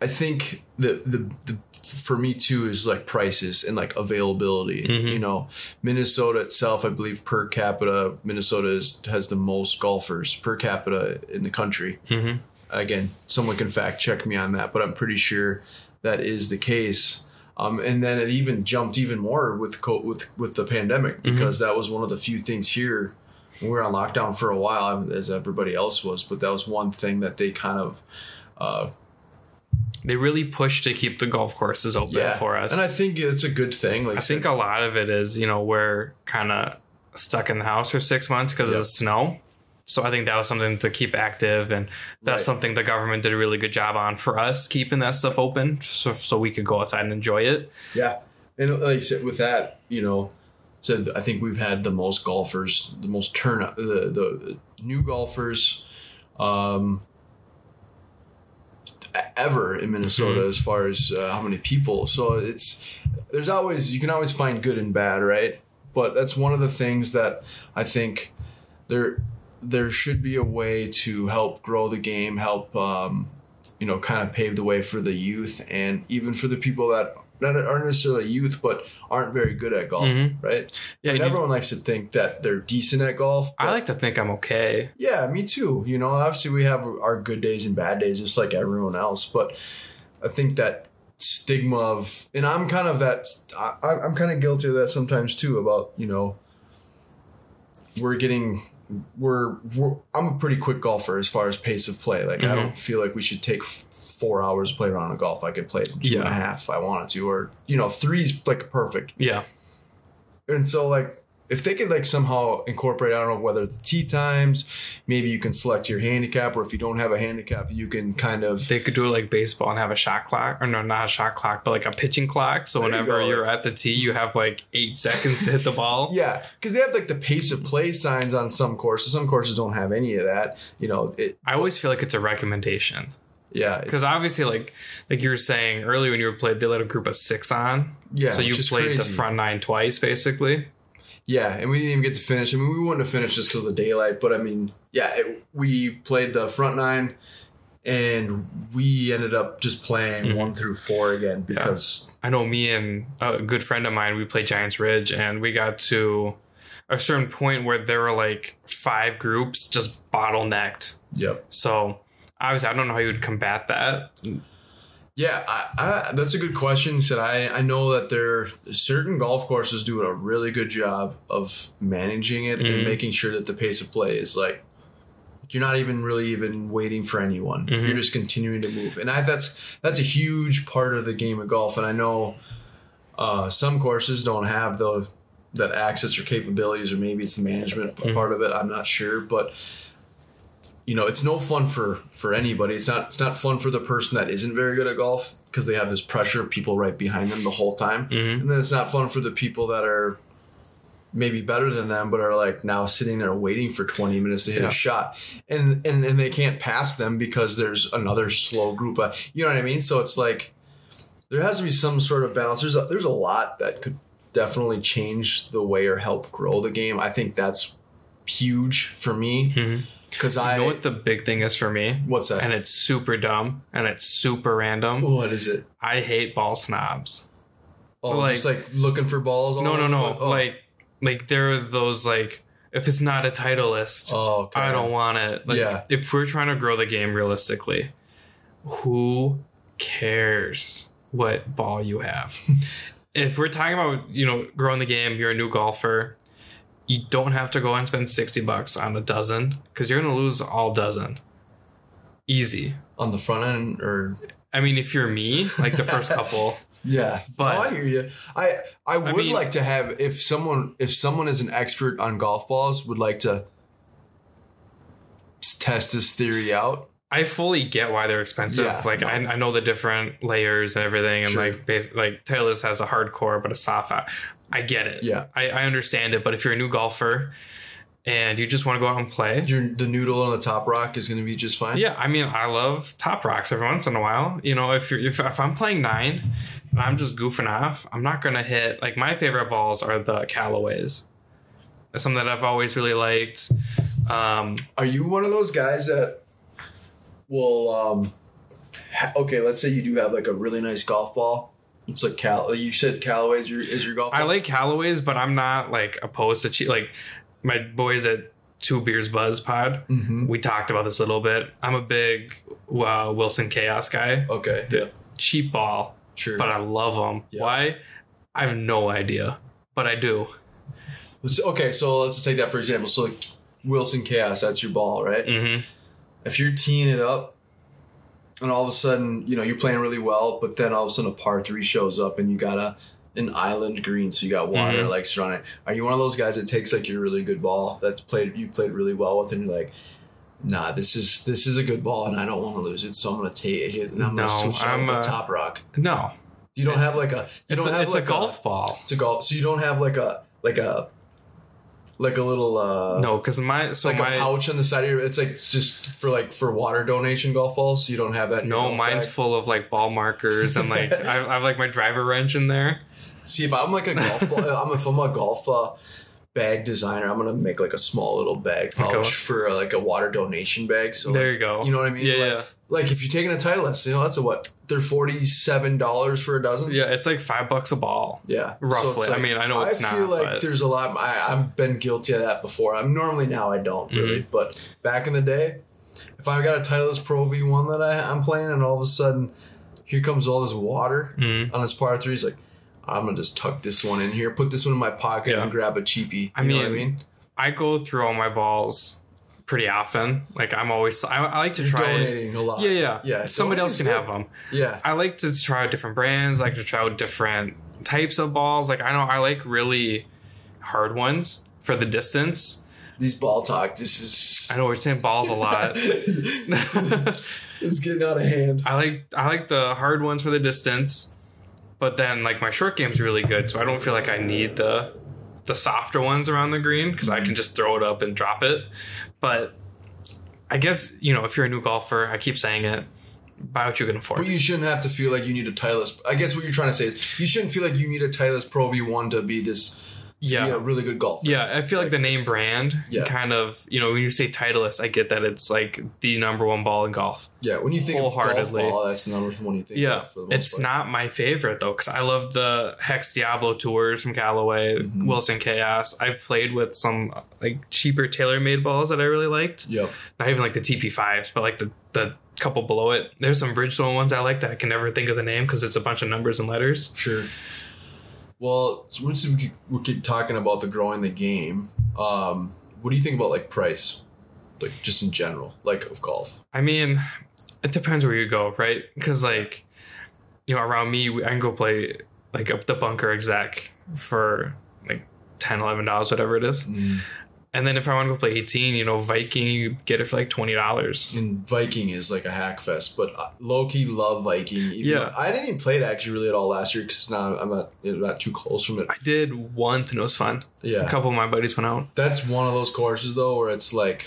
I think the, the the for me too is like prices and like availability. Mhm. You know, Minnesota itself, I believe per capita, Minnesota is, has the most golfers per capita in the country. hmm Again, someone can fact check me on that, but I'm pretty sure that is the case. Um, and then it even jumped even more with co- with with the pandemic because that was one of the few things here. We were on lockdown for a while, as everybody else was, but that was one thing that they kind of uh, They really push to keep the golf courses open yeah for us. and I think it's a good thing. Like I think a lot of it is, you know, we're kind of stuck in the house for six months because Yep. of the snow. So I think that was something to keep active, and that's Right. something the government did a really good job on for us, keeping that stuff open, so, so we could go outside and enjoy it. Yeah, and like I said, with that, you know, so I think we've had the most golfers, the most turnout, the the new golfers, um, ever in Minnesota as far as uh, how many people. So it's there's always you can always find good and bad, right? But that's one of the things that I think there there should be a way to help grow the game, help um, you know, kind of pave the way for the youth and even for the people that not aren't necessarily youth but aren't very good at golf, Mhm. right? Yeah, And everyone likes to think that they're decent at golf. I like to think I'm okay. yeah, me too. You know, obviously we have our good days and bad days, just like everyone else. But I think that stigma of, and I'm kind of that, I, I'm kind of guilty of that sometimes too. About you know, we're getting, we're, we're I'm a pretty quick golfer as far as pace of play. Like I Mhm. don't feel like we should take f- four hours to play around a golf. I could play two and a half if I wanted to, or you know, three's like perfect. Yeah, And so like if they could like somehow incorporate, I don't know whether the tee times, maybe you can select your handicap, or if you don't have a handicap, you can kind of they could do it like baseball and have a shot clock, or no, not a shot clock, but like a pitching clock. So There whenever go. you're at the tee, you have like eight seconds to hit the ball. yeah, because they have like the pace of play signs on some courses. Some courses don't have any of that. You know, it I always feel like it's a recommendation. yeah, Because obviously, like like you were saying earlier when you were played, they let a group of six on. yeah. so you played the front nine twice, basically. Yeah, and we didn't even get to finish. I mean, we wanted to finish just because of the daylight, but I mean, yeah, it, we played the front nine, and we ended up just playing Mhm. one through four again because I know me and a good friend of mine, we played Giants Ridge, and we got to a certain point where there were like five groups just bottlenecked. yep. So obviously, I don't know how you would combat that. Yeah, I, I, that's a good question. He Said I, I know that there certain golf courses do a really good job of managing it Mhm. and making sure that the pace of play is like You're not even really even waiting for anyone. Mhm. You're just continuing to move, and I, that's that's a huge part of the game of golf. And I know uh, some courses don't have those that access or capabilities, or maybe it's the management Mhm. part of it. I'm not sure, but you know, it's no fun for for anybody. It's not it's not fun for the person that isn't very good at golf because they have this pressure of people right behind them the whole time, Mhm. and then it's not fun for the people that are maybe better than them but are like now sitting there waiting for 20 minutes to hit Yeah. a shot and, and and they can't pass them because there's another slow group of, you know what i mean so it's like there has to be some sort of balance there's a, there's a lot that could definitely change the way or help grow the game i think that's huge for me Mhm. Because i know what the big thing is for me? what's that And it's super dumb and it's super random. what is it I hate ball snobs. oh Like- just like looking for balls all No, no, no. Oh. Like, like there are those like if it's not a titleist, oh okay. I don't want it. Like, Yeah. if we're trying to grow the game realistically, who cares what ball you have? if we're talking about you know growing the game, you're a new golfer. You don't have to go and spend sixty bucks on a dozen because you're gonna lose all dozen. Easy. on the front end or I mean, if you're me, like the first couple, Yeah, But- no, I hear you. I I would mean- like to have if someone if someone is an expert on golf balls would like to test this theory out. I fully get why they're expensive. Yeah, like no. I, I know the different layers and everything, and Sure. like like Titleist has a hardcore but a soft. I, get it. Yeah. I, I understand it. But if you're a new golfer and you just want to go out and play, Your the noodle on the top rock is going to be just fine. yeah. I mean, I love top rocks every once in a while. You know, if you're if, if I'm playing nine and I'm just goofing off, I'm not gonna hit. Like my favorite balls are the Callaways. That's something that I've always really liked. Um, Are you one of those guys that will um ha- okay, let's say you do have like a really nice golf ball. It's like Cal you said Callaway's your is your golf I like Callaways, but I'm not like opposed to cheap. Like my boys at Two Beers Buzz Pod, Mhm. we talked about this a little bit. I'm a big uh, Wilson Chaos guy. Okay. Yeah. Cheap ball, Sure. but I love them. Yeah. Why? I have no idea, but I do. Okay, so let's take that for example. So like Wilson Chaos, that's your ball, right? hmm if you're teeing it up and all of a sudden you know you're playing really well but then all of a sudden a par three shows up and you got a an island green so you got water Mhm. like surrounding it. are you one of those guys that takes like your really good ball that's played you played really well with and you're like nah this is this is a good ball and i don't want to lose it so i'm gonna take it and i'm No, gonna switch it I'm, with uh, a top rock No, you don't have like a you it's, don't a, have it's like a golf ball. it's a golf so you don't have like a like a like a little uh No, because my so like my a pouch on the side of your it's like it's just for like for water donation golf balls so you don't have that no, mine's bag? full of like ball markers and like I, I have like my driver wrench in there. see if i'm like a golf ball i'm if i'm a golf uh, bag designer i'm gonna make like a small little bag pouch Okay. for uh, like a water donation bag so there you go. you know what i mean Yeah, like, yeah, like if you're taking a titleist you know that's a what they're 47 dollars for a dozen yeah. It's like five bucks a ball. Yeah, Roughly. it's I mean, I know it's I feel not, like but- there's a lot. I, I've been guilty of that before. I'm normally now I don't really, Mm-hmm. but back in the day, if I got a Titleist Pro V1 that I, I'm playing, and all of a sudden, here comes all this water Mhm. on this par three, he's like I'm gonna just tuck this one in here, put this one in my pocket, Yeah. and grab a cheapie. I You know what I mean, mean, I go through all my balls pretty often. Like I'm always, I, I like to try. donating a lot. Yeah, yeah, yeah. Somebody else can donating's have them. Yeah, I like to try out different brands. I like to try out different types of balls. Like I know I like really hard ones for the distance. these ball talk. This is. I know we're saying balls a lot. it's getting out of hand. I like I like the hard ones for the distance, but then like my short game's really good, so I don't feel like I need the the softer ones around the green because I can mm-hmm. just throw it up and drop it. But I guess you know if you're a new golfer, I keep saying it, buy what you can afford. But you shouldn't have to feel like you need a Titleist. I guess what you're trying to say is you shouldn't feel like you need a Titleist Pro V1 to be this yeah. be a really good golfer. Yeah, I feel like the name brand Yeah. kind of, you know, when you say Titleist, I get that it's like the number one ball in golf. Yeah, when you think of golf Wholeheartedly. ball, that's the number one you think Yeah, it's part. not my favorite though, because I love the Hex Diablo tours from Callaway, Mhm. Wilson Chaos. I've played with some like cheaper TaylorMade balls that I really liked. Yep. Not even like the TP5s, but like the the couple below it. There's some Bridgestone ones I like that I can never think of the name because it's a bunch of numbers and letters. Sure. Well, so once we keep, we keep talking about the growing the game, um, what do you think about like price? like just in general, like of golf? I mean, it depends where you go, right? Because like, you know, around me, I can go play like up the bunker exec for like 10 11 dollars, whatever it is. And then if I want to go play 18, you know, Viking, you get it for like twenty dollars. And Viking is like a hack fest, but uh, low key love Viking. Yeah. I didn't even play it actually really at all last year because now I'm not know, not too close from it. I did once and it was fun. Yeah, A couple of my buddies went out. that's one of those courses though where it's like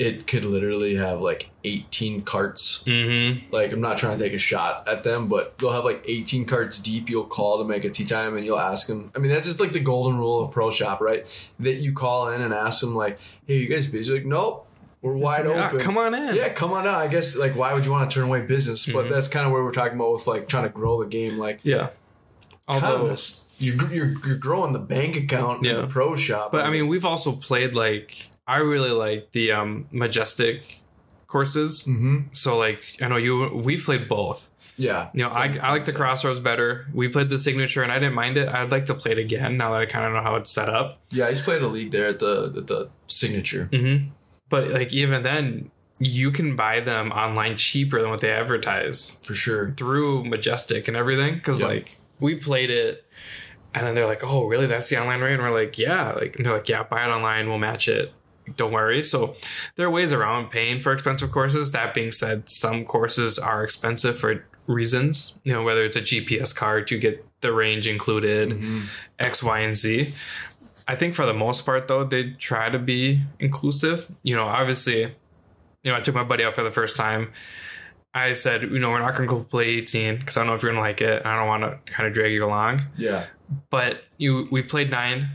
it could literally have like 18 carts. Mm-hmm. like i'm not trying to take a shot at them but they'll have like 18 carts deep. You'll call to make a tee time and you'll ask them i mean that's just like the golden rule of pro shop right? That you call in and ask them like hey you guys busy? Like nope. We're wide Yeah, open. come on in. yeah come on out. I guess like why would you want to turn away business? But Mhm. that's kind of where we're talking about with like trying to grow the game like Yeah. kind of Although, you're, you're, you're growing the bank account in the pro shop. But I mean, we've also played like I really like the um majestic courses. hmm So like I know you we played both. yeah You know, I, I like the crossroads better. We played the signature and I didn't mind it. I'd like to play it again now that I kind of know how it's set up. Yeah, he's played a league there at the at the signature. Mm-hmm. But like even then, you can buy them online cheaper than what they advertise For sure. through Majestic and everything. Because Yep. like we played it, and then they're like, "Oh, really? That's the online rate?" And we're like, "Yeah." Like and they're like, "Yeah, buy it online. We'll match it." Don't worry. So there are ways around paying for expensive courses. That being said, some courses are expensive for reasons. You know, whether it's a GPS card, you get the range included. Mhm. X, Y, and Z. I think for the most part, though, they try to be inclusive. You know, obviously, you know, I took my buddy out for the first time. I said, you know, we're not going to go play 18 because I don't know if you're going to like it. I don't want to kind of drag you along. Yeah. But you, we played nine,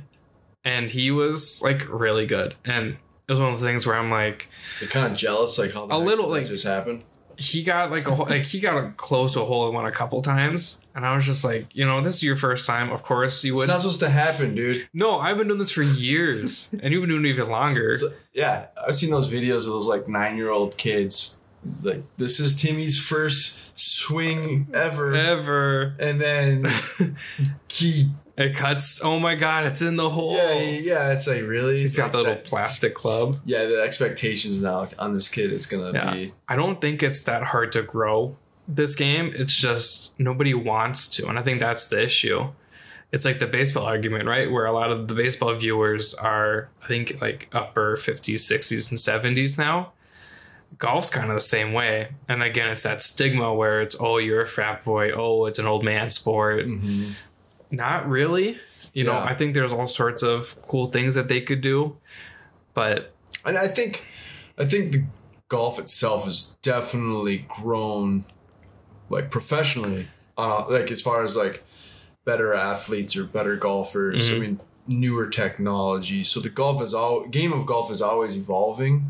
and he was like really good. And it was one of those things where I'm like, You're kind of jealous, like how A little, like- just happened. he got like a like he got a close to a hole in one a couple times, and I was just like, you know, this is your first time. Of course, you It's would. not supposed to happen, dude. No, I've been doing this for years, and you've been doing it even longer. It's- yeah, I've seen those videos of those like nine year old kids. Like this is Timmy's first swing ever, Ever. and then he, It cuts. Oh my god, it's in the hole. yeah, yeah, it's like really. He's got the little that- plastic club. Yeah, the expectations now on this kid, it's gonna Yeah. be. I don't think it's that hard to grow this game. It's just nobody wants to, and I think that's the issue. It's like the baseball argument, right? Where a lot of the baseball viewers are, I think, like upper 50s, 60s, and 70s now. Golf's kind of the same way. And again, it's that stigma where it's, oh, you're a frat boy. Oh, it's an old man sport. Mhm. Not really. You know, Yeah. I think there's all sorts of cool things that they could do. But And I think, I think the golf itself has definitely grown, like professionally, uh, like as far as like better athletes or better golfers. I Mhm. mean, newer technology. So the golf is all game of golf is always evolving,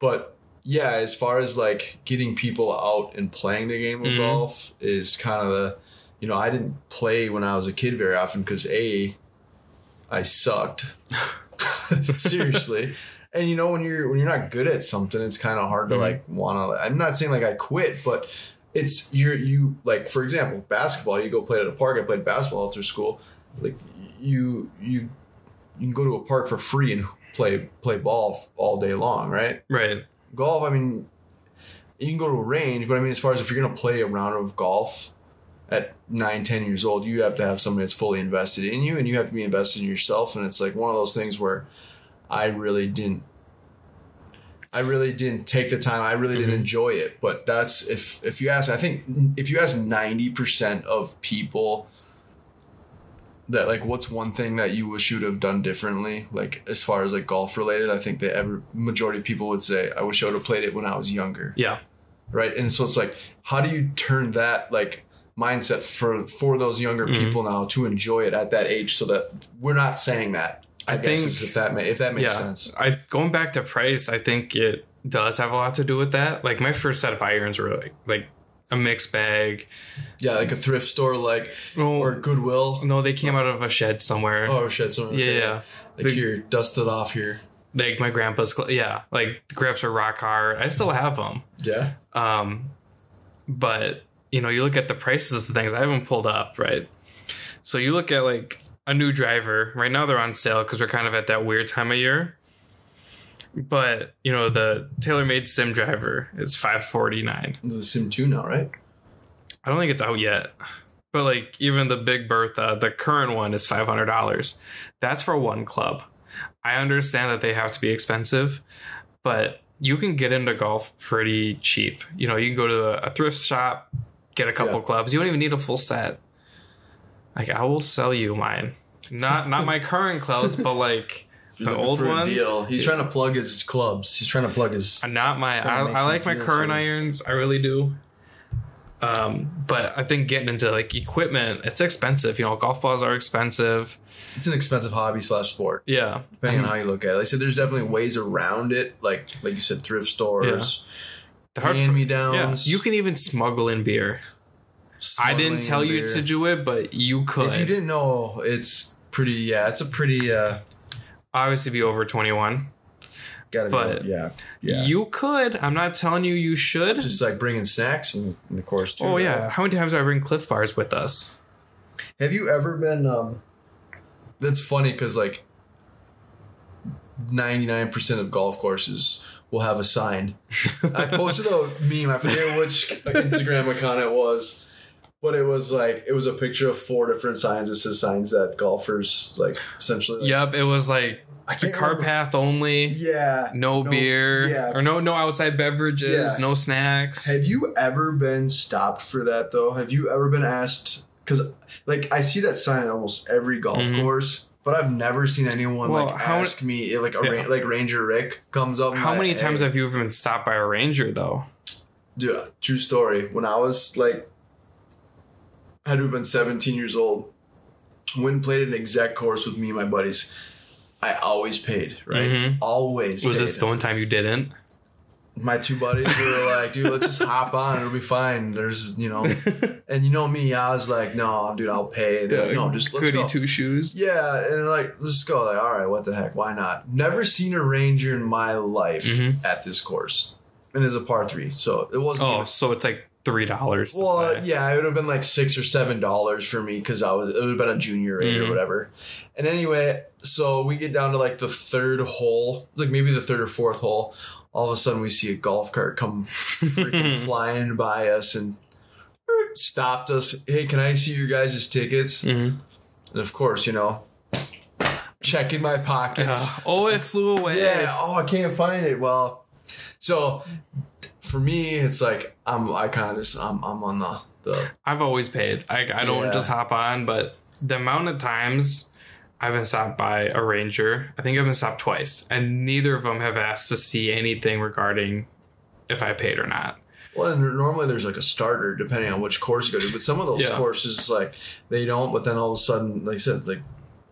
but yeah, as far as like getting people out and playing the game of Mhm. golf is kind of the, you know, I didn't play when I was a kid very often because a, I sucked. Seriously. And you know when you're when you're not good at something, it's kind of hard to Mhm. like want to. I'm not saying like I quit, but it's you're you like for example basketball. You go play at a park. I played basketball all through school. Like you you you can go to a park for free and play play ball all day long, right? right. Golf. I mean, you can go to a range, but I mean as far as if you're gonna play a round of golf at nine, ten years old, you have to have somebody that's fully invested in you, and you have to be invested in yourself. And it's like one of those things where I really didn't. I really didn't take the time. I really didn't Mhm. enjoy it. But that's if if you ask, I think if you ask ninety percent of people that like, what's one thing that you wish you'd have done differently, like as far as like golf related, I think that every majority of people would say, I wish I would have played it when I was younger Yeah. right and so it's like how do you turn that like mindset for for those younger Mhm. people now to enjoy it at that age so that we're not saying that i, I think- if that ma- if that makes yeah. sense I going back to price, I think it does have a lot to do with that. Like my first set of irons were like like a mixed bag. yeah like a thrift store like No, or goodwill no, they came out of a shed somewhere. oh shit something yeah, yeah. like The- here dust it off here Like my grandpa's, cl- yeah. Like the grips are rock hard. I still have them. yeah Um, but you know, you look at the prices of the things I haven't pulled up, right? So you look at like a new driver. Right now, they're on sale because we're kind of at that weird time of year. but you know the TaylorMade Sim Driver is five forty nine. The Sim 2 now, right? I don't think it's out yet. But like even the Big Bertha, the current one is five hundred dollars. That's for one club. I understand that they have to be expensive, but you can get into golf pretty cheap. You know, you can go to a thrift shop, get a couple Yeah. clubs. You don't even need a full set. Like I will sell you mine. Not not my current clubs, but like the old ones. deal, He's trying to plug his clubs. He's trying to plug his. Not my. I, Trying to make I like my current irons. I really do. Um, but I think getting into like equipment, it's expensive. You know, golf balls are expensive. It's an expensive hobby slash sport, Yeah, depending on how you look at it. Like I said, there's definitely ways around it. Like like you said, thrift stores, the hard hand me Yeah, downs. you can even smuggle in beer. I didn't tell you to do it, but you could. If you didn't know, it's pretty. Yeah, it's a pretty. uh Obviously, be over twenty one. Gotta But be. Yeah, yeah. You could. I'm not telling you you should. just like bringing snacks in, in the course too. oh right? yeah, how many times do I bring Clif Bars with us? Have you ever been? um That's funny because like ninety nine percent of golf courses will have a sign. I posted a meme. I forget which Instagram account it was, but it was like it was a picture of four different signs. It says signs that golfers like essentially. Like, Yep, it was like can't car remember- path only. Yeah. No, beer Yeah. or no no outside beverages, Yeah. no snacks. Have you ever been stopped for that though? Have you ever been asked? Because like I see that sign almost every golf Mhm. course, but I've never seen anyone Well, like how- ask me if, like a Yeah. like Ranger Rick comes up. How many times have you ever been stopped by a ranger though? Dude, true story. When I was like, I had to have been 17 years old. Went played an exec course with me and my buddies. I always paid, right? Mhm. Always. Was paid. this the one time you didn't? My two buddies were like, dude, let's just hop on. It'll be fine. There's, you know, and you know me, I was like, no, dude, I'll pay. They're like, no, just let's go. two shoes. Yeah, and like, let's go. Like, all right, what the heck? Why not? Never seen a ranger in my life Mhm. at this course, and it's a par three, so it wasn't. Oh, even- so it's like three dollars. well, yeah, it would have been like six or seven dollars for me because I was. It would have been a junior Mhm. or whatever. And anyway, so we get down to like the third hole, like maybe the third or fourth hole. All of a sudden, we see a golf cart come freaking flying by us and stopped us. Hey, can I see your guys' tickets? Mhm. And of course, you know, checking my pockets. Uh, oh, it flew away. Yeah. Oh, I can't find it. Well, so for me, it's like I'm. I kind of just. I'm. I'm on the the. I've always paid. I, I don't Yeah. just hop on, but the amount of times I've been stopped by a ranger, I think I've been stopped twice, and neither of them have asked to see anything regarding if I paid or not. Well, and normally there's like a starter depending on which course you go to, but some of those Yeah. courses like they don't. But then all of a sudden, like I said, like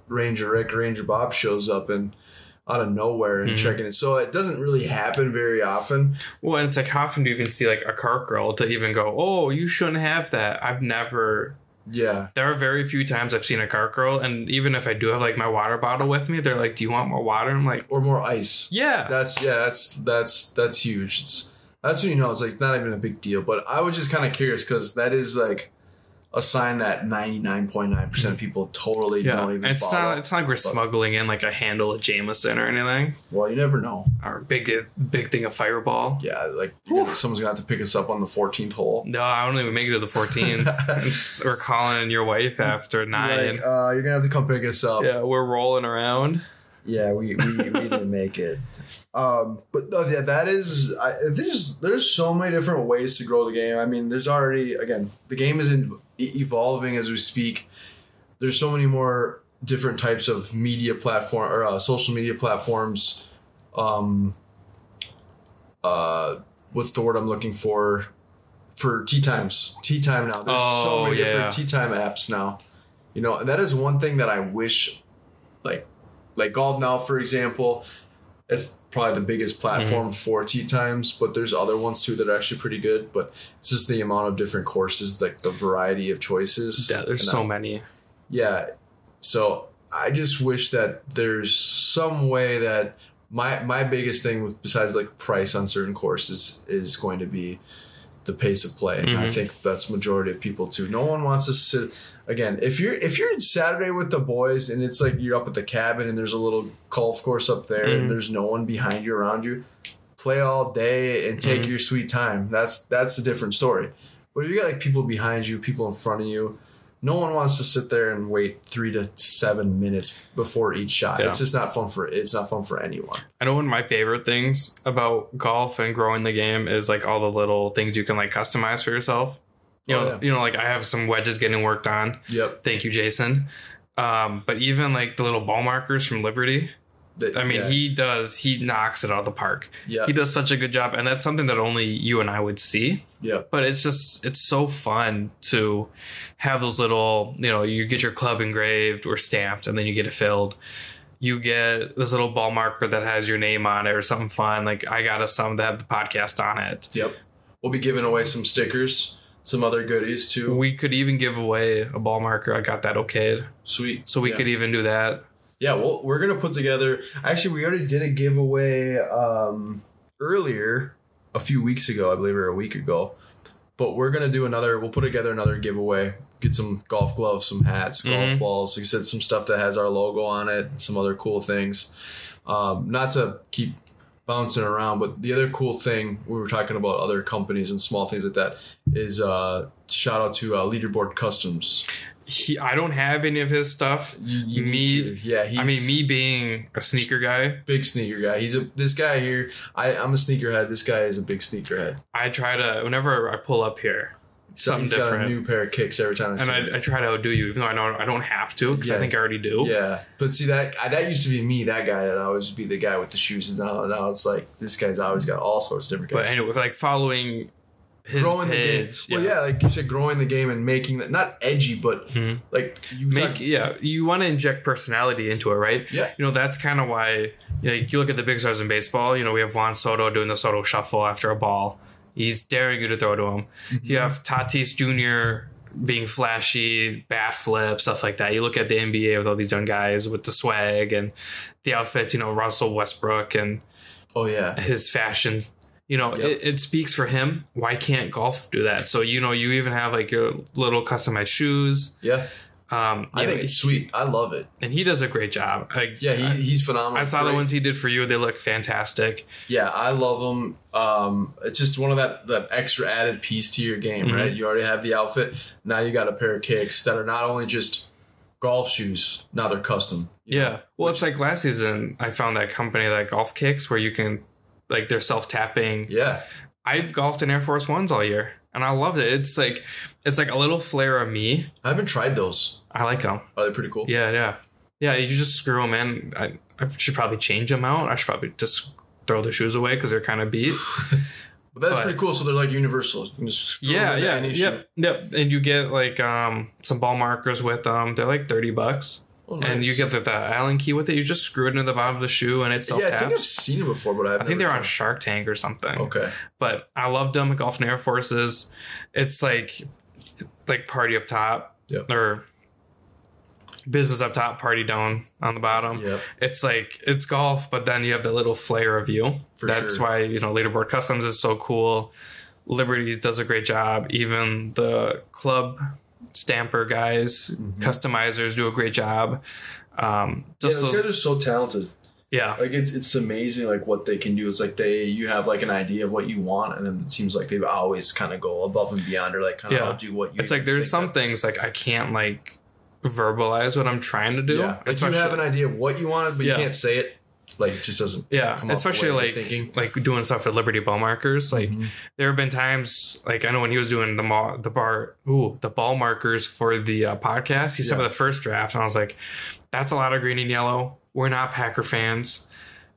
Ranger Rick, Ranger Bob shows up and out of nowhere and Mhm. checking it. So it doesn't really happen very often. Well, and it's like how often do you even see like a cart girl to even go, oh, you shouldn't have that. I've never. Yeah. There are very few times I've seen a cart girl, and even if I do have like my water bottle with me, they're like, "Do you want more water?" I'm like, Or more ice. "Yeah." That's yeah, that's that's that's huge. It's that's when you know it's like not even a big deal. But I was just kind of curious because that is like a sign that ninety nine point nine percent of people totally yeah, don't even. And it's follow. not. It's not like we're smuggling in like a handle of Jameson or anything, well, you never know. or big big thing of Fireball. Yeah, like gonna- someone's gonna have to pick us up on the fourteenth hole. No, I don't even make it to the 14th. we're calling your wife after nine. Like, uh, you're gonna have to come pick us up. yeah, we're rolling around. Yeah, we, we, we didn't make it. Um, but no, yeah, that is. I, there's there's so many different ways to grow the game. I mean, there's already again the game is in, e- evolving as we speak. There's so many more different types of media platform or uh, social media platforms. Um, uh, what's the word I'm looking for? For tee times, tee time now. There's so Oh, many yeah. different tee time apps now. You know, and that is one thing that I wish, like like GolfNow for example it's probably the biggest platform mm-hmm. for tee times but there's other ones too that are actually pretty good but it's just the amount of different courses like the variety of choices. Yeah, there's And so I- many. yeah so i just wish that there's some way that my my biggest thing with besides like price on certain courses is going to be the pace of play and i mm-hmm. think that's majority of people too. No one wants to sit again, if you're if you're in Saturday with the boys and it's like you're up at the cabin and there's a little golf course up there Mhm. and there's no one behind you around you, play all day and take Mhm. your sweet time. That's that's a different story. But if you got like people behind you, people in front of you, no one wants to sit there and wait three to seven minutes before each shot. Yeah. It's just not fun for it's not fun for anyone. I know one of my favorite things about golf and growing the game is like all the little things you can like customize for yourself. You Oh, know, yeah. you know, like I have some wedges getting worked on. Yep. Thank you, Jason. Um, but even like the little ball markers from Liberty, The- I mean, yeah. he does he knocks it out of the park. yeah. He does such a good job, and that's something that only you and I would see. yeah. But it's just it's so fun to have those little, you know, you get your club engraved or stamped, and then you get it filled. You get this little ball marker that has your name on it or something fun. Like I got us some that have the podcast on it. Yep. We'll be giving away some stickers, some other goodies too. We could even give away a ball marker. I got that okayed, Sweet. so we yeah. could even do that. Yeah, well, we're gonna put together. Actually, we already did a giveaway um, earlier, a few weeks ago, I believe, or a week ago. But we're gonna do another. We'll put together another giveaway. Get some golf gloves, some hats, golf Mhm. balls. Like I said, some stuff that has our logo on it, some other cool things. Um, not to keep bouncing around, but the other cool thing we were talking about other companies and small things like that is uh, shout out to uh, Leaderboard Customs. He, I don't have any of his stuff. You Me- to- yeah. He's, I mean, me being a sneaker guy, big sneaker guy. He's a this guy here. I I'm a sneakerhead. This guy is a big sneakerhead. I try to whenever I pull up here, So something he's got a different. new pair of kicks every time I and. I, I try to outdo you, even though I know I don't have to because I think I already do. Yeah, but see that I- that used to be me. That guy that always be the guy with the shoes, and now now it's like this guy's always got all sorts of different. But anyway, like following his growing the game. page, Well, yeah, like you said, growing the game and making it not edgy, but Mhm. like you make talk- yeah, you want to inject personality into it, right? Yeah. You know that's kind of why know, you look at the big stars in baseball. You know we have Juan Soto doing the Soto shuffle after a ball. He's daring you to throw to him. Mm-hmm. You have Tatis Jr. being flashy, bat flip, stuff like that. You look at the NBA with all these young guys with the swag and the outfits. You know Russell Westbrook and Oh yeah, his fashion you know Yep. it, it speaks for him why can't golf do that so you know you even have like your little customized shoes yeah. Um I think know, it's sweet. I love it. and he does a great job like Yeah, he, he's phenomenal. i saw the ones he did for you they look fantastic Yeah, I love them. Um, it's just one of that that extra added piece to your game, Mhm. right? You already have the outfit. Now you got a pair of kicks that are not only just golf shoes. Now they're custom. yeah know? well it's like last season i found that company that golf kicks where you can like they're self-tapping yeah, i've golfed in air force ones all year and i loved it it's like it's like a little flair of me I haven't tried those. i like them Are they pretty cool? Yeah, yeah, yeah. You just screw them in. I, I should probably change them out. I should probably just throw the shoes away because they're kind of beat. But that's But- pretty cool. So they're like universal. You can just screw yeah, yeah, yep, yep. And you get like um some ball markers with them. They're like thirty bucks, Oh, and nice. you get the, the Allen key with it. You just screw it into the bottom of the shoe, and it self Yeah, I think I've seen it before, but I've I think they're on. Shark Tank or something. Okay. But I loved them. Golf and Air Forces. It's like like party up top Yep. or business up top, party down on the bottom. Yep. it's like it's golf, but then you have the little flair of you. For That's sure. why you know leaderboard customs is so cool. Liberty does a great job. Even the club stamper guys, customizers do a great job. Um, Mm-hmm. Yeah, those those- guys are so talented. yeah, Like it's it's amazing like what they can do. It's like they you have like an idea of what you want, and then it seems like they've always kind of go above and beyond, or like kind of Yeah. do what you. it's like there's some that- things like I can't like verbalize what I'm trying to do. Yeah, like you have an idea of what you want, but Yeah. you can't say it. Like it just doesn't. Yeah, especially like like doing stuff with Liberty ball markers. Like Mhm. there have been times like I know when he was doing the mall, the bar, ooh, the ball markers for the uh, podcast. He sent me the first draft, and I was like, "That's a lot of green and yellow. We're not Packer fans.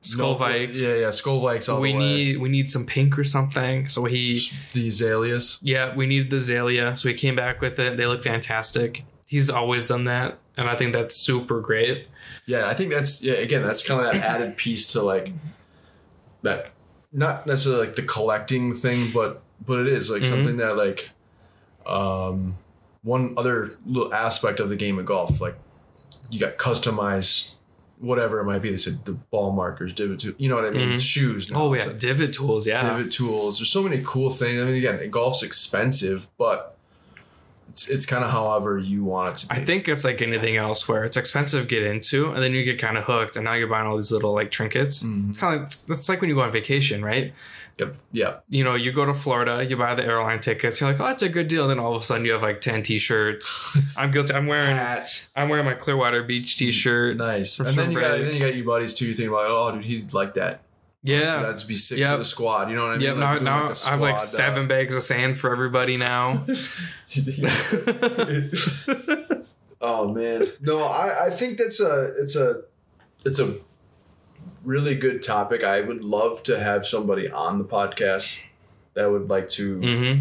Skol No, Vikes. Yeah, yeah, Skol Vikes. All we the way. need we need some pink or something." So he, the azaleas. yeah, we needed the Azalea. So he came back with it. They look fantastic. He's always done that, and I think that's super great. Yeah, I think that's yeah. Again, that's kind of that added piece to like that. Not necessarily like the collecting thing, but but it is like Mhm. something that like um one other little aspect of the game of golf. Like you got customized whatever it might be. They said the ball markers, divot, tool- you know what I mean? Mhm. Shoes. now. Oh yeah, divot tools. Yeah, divot tools. There's so many cool things. I mean, again, golf's expensive, but it's it's kind of however you want it to be. I think it's like anything else where it's expensive to get into, and then you get kind of hooked, and now you're buying all these little like trinkets. Mhm. It's kind of like, it's like when you go on vacation, right? Yep. yeah, You know, you go to Florida, you buy the airline tickets, you're like, oh, that's a good deal. Then all of a sudden, you have like ten t-shirts. I'm guilty. I'm wearing hats, I'm wearing my Clearwater Beach t-shirt. nice. And then you got then you got your buddies too. You think about oh dude he'd like that. Yeah. That'd be sick Yep. for the squad. You know what I mean? Yep. Like now, now like I have like seven bags of sand for everybody now. oh man, no, I, I think that's a it's a it's a really good topic. I would love to have somebody on the podcast that would like to hmm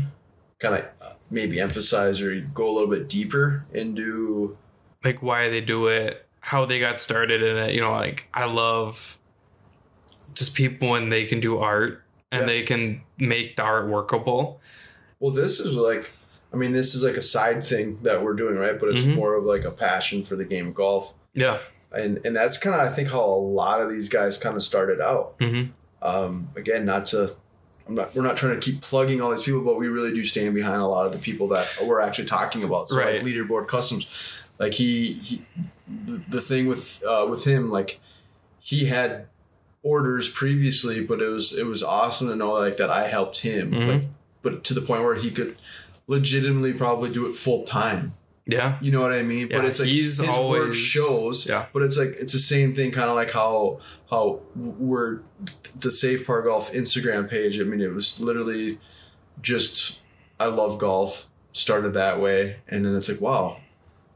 kind of maybe emphasize or go a little bit deeper into Like why they do it, how they got started in it. You know, like I love just people when they can do art and Yeah. they can make the art workable. well this is like i mean this is like a side thing that we're doing right but it's Mhm. more of like a passion for the game of golf Yeah. and and that's kind of i think how a lot of these guys kind of started out hmm um again not to I'm not, we're not trying to keep plugging all these people, but we really do stand behind a lot of the people that we're actually talking about. So Right. like leaderboard customs, like he, he the, the thing with uh, with him, like he had orders previously, but it was it was awesome to know like that I helped him, Mhm. like, but to the point where he could legitimately probably do it full time. Yeah. You know what I mean? but it's like he's his work always- shows. Yeah. But it's like it's the same thing, kind of like how how we're the Safe Par Golf Instagram page. I mean, it was literally just I love golf. Started that way, and then it's like wow,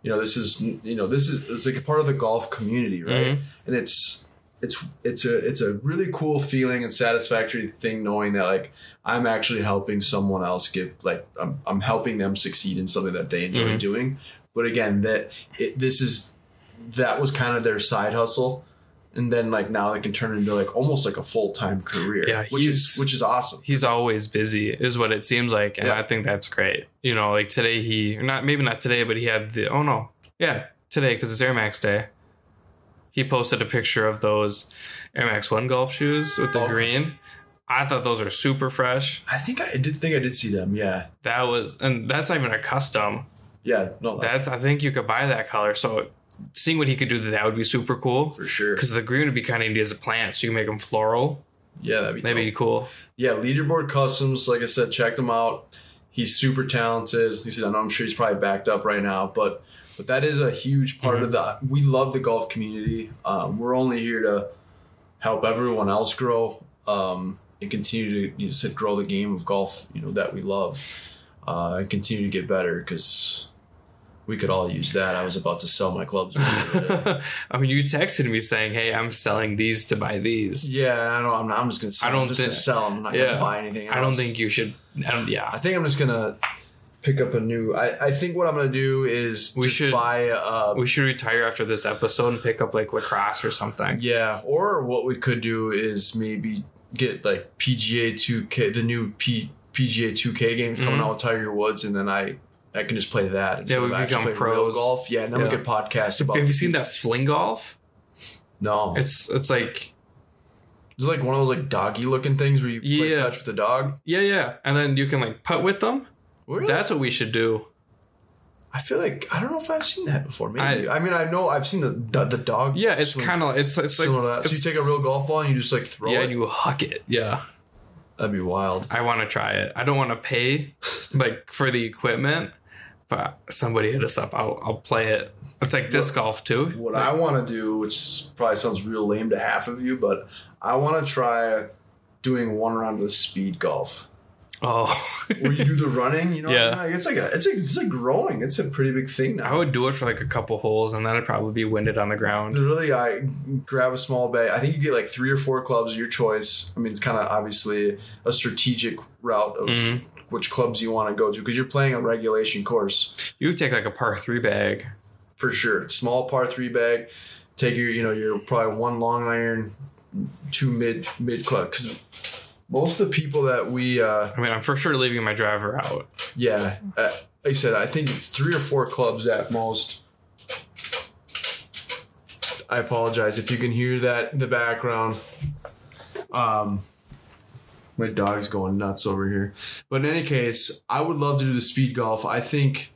you know, this is you know this is it's like a part of the golf community, right? Mhm. And it's it's it's a it's a really cool feeling and satisfactory thing knowing that like I'm actually helping someone else give like I'm, I'm helping them succeed in something that they enjoy Mhm. doing. But again, that it, this is that was kind of their side hustle, and then like now they can turn it into like almost like a full time career. Yeah, which is which is awesome. He's always busy, is what it seems like, and Yeah. I think that's great. You know, like today he not maybe not today, but he had the oh no, yeah, today because it's Air Max Day. He posted a picture of those Air Max One golf shoes with the Okay. green. I thought those are super fresh. I think I did think I did see them. Yeah, That was, and that's not even a custom. yeah, no, That's I think you could buy that color. So seeing what he could do, that would be super cool. for sure. Because the green would be kind of neat as a plant, so you can make them floral. Yeah, that'd be That'd dope. be cool. yeah, leaderboard customs. Like I said, check them out. He's super talented. He said, I know I'm sure he's probably backed up right now, but but that is a huge part of the. We love the golf community. Um, we're only here to help everyone else grow um, and continue to you know, said grow the game of golf. You know that we love uh, and continue to get better because we could all use that. I was about to sell my clubs. I mean, you texted me saying, "Hey, I'm selling these to buy these." yeah, I know. I'm, not, I'm just gonna. Sell I don't them just think- to sell them. I'm not yeah. gonna buy anything. Else. I don't think you should. I don't. Yeah, I think I'm just gonna pick up a new. I, I think what I'm gonna do is We should- buy. Uh, we should retire after this episode and pick up like lacrosse or something. yeah, or what we could do is maybe get like PGA 2K, the new P, PGA 2K games coming Mhm. out with Tiger Woods, and then I I can just play that. instead Yeah, we of become play pros. golf. Yeah, and then Yeah. we could podcast about. Have you seen that fling golf? No, It's it's like is like one of those like doggy looking things where you play Yeah. fetch with the dog? yeah, yeah, and then you can like putt with them. Really? That's what we should do. I feel like I don't know if I've seen that before. Maybe I, I- mean I know I've seen the the, the dog. Yeah, it's kind of it's it's like that. So you take a real golf ball and you just like throw yeah, it. and you huck it. Yeah, That'd be wild. I want to try it. I don't want to pay like for the equipment, but somebody hit us up. I'll I'll play it. It's like disc golf too. What I want to do, which probably sounds real lame to half of you, but I want to try doing one round of speed golf. Oh, Where you do the running, you know? Yeah. Like, it's like a, it's like, it's like growing. It's a pretty big thing now. I would do it for like a couple holes, and then I'd probably be winded on the ground. Really, I grab a small bag. I think you get like three or four clubs, your choice. I mean, it's kind of obviously a strategic route of Mhm. which clubs you want to go to because you're playing a regulation course. You would take like a par three bag. for sure. Small par three bag. Take your, you know, your probably one long iron, two mid mid club. Because most of the people that we, uh, I mean, I'm for sure leaving my driver out. yeah, uh, like I said, I think it's three or four clubs at most. I apologize if you can hear that in the background. Um, my dog's going nuts over here. But in any case, I would love to do the speed golf. I think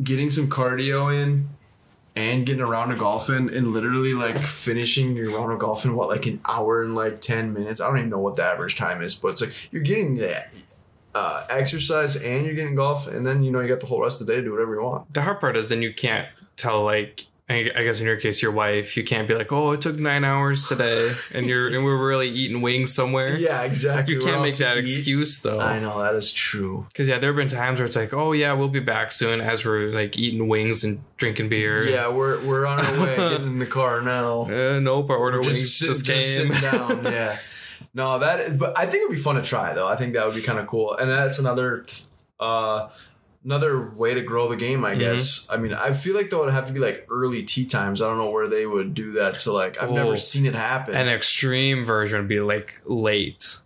getting some cardio in and getting a round of golfing and literally like finishing your round of golf in what like an hour and like 10 minutes? I don't even know what the average time is but it's like you're getting that uh, exercise and you're getting golf and then you know you got the whole rest of the day to do whatever you want. The hard part is then you can't tell like I I guess in your case your wife you can't be like oh it took nine hours today and you're and we're really eating wings somewhere. yeah exactly You We're can't make that eat. excuse though. i know that is true Because yeah, there have been times where it's like, oh yeah, we'll be back soon as we're like eating wings and drinking beer. yeah we're, we're on our way getting in the car now Uh, nope, our order wings sit- just just came. sitting down. Yeah. No, that is, but I think it would be fun to try though. I think that would be kind of cool, and that's another, uh, another way to grow the game. I Mhm. guess. I mean, I feel like though it'd have to be like early tee times. I don't know where they would do that to like. I've Oh. never seen it happen. An extreme version would be like late.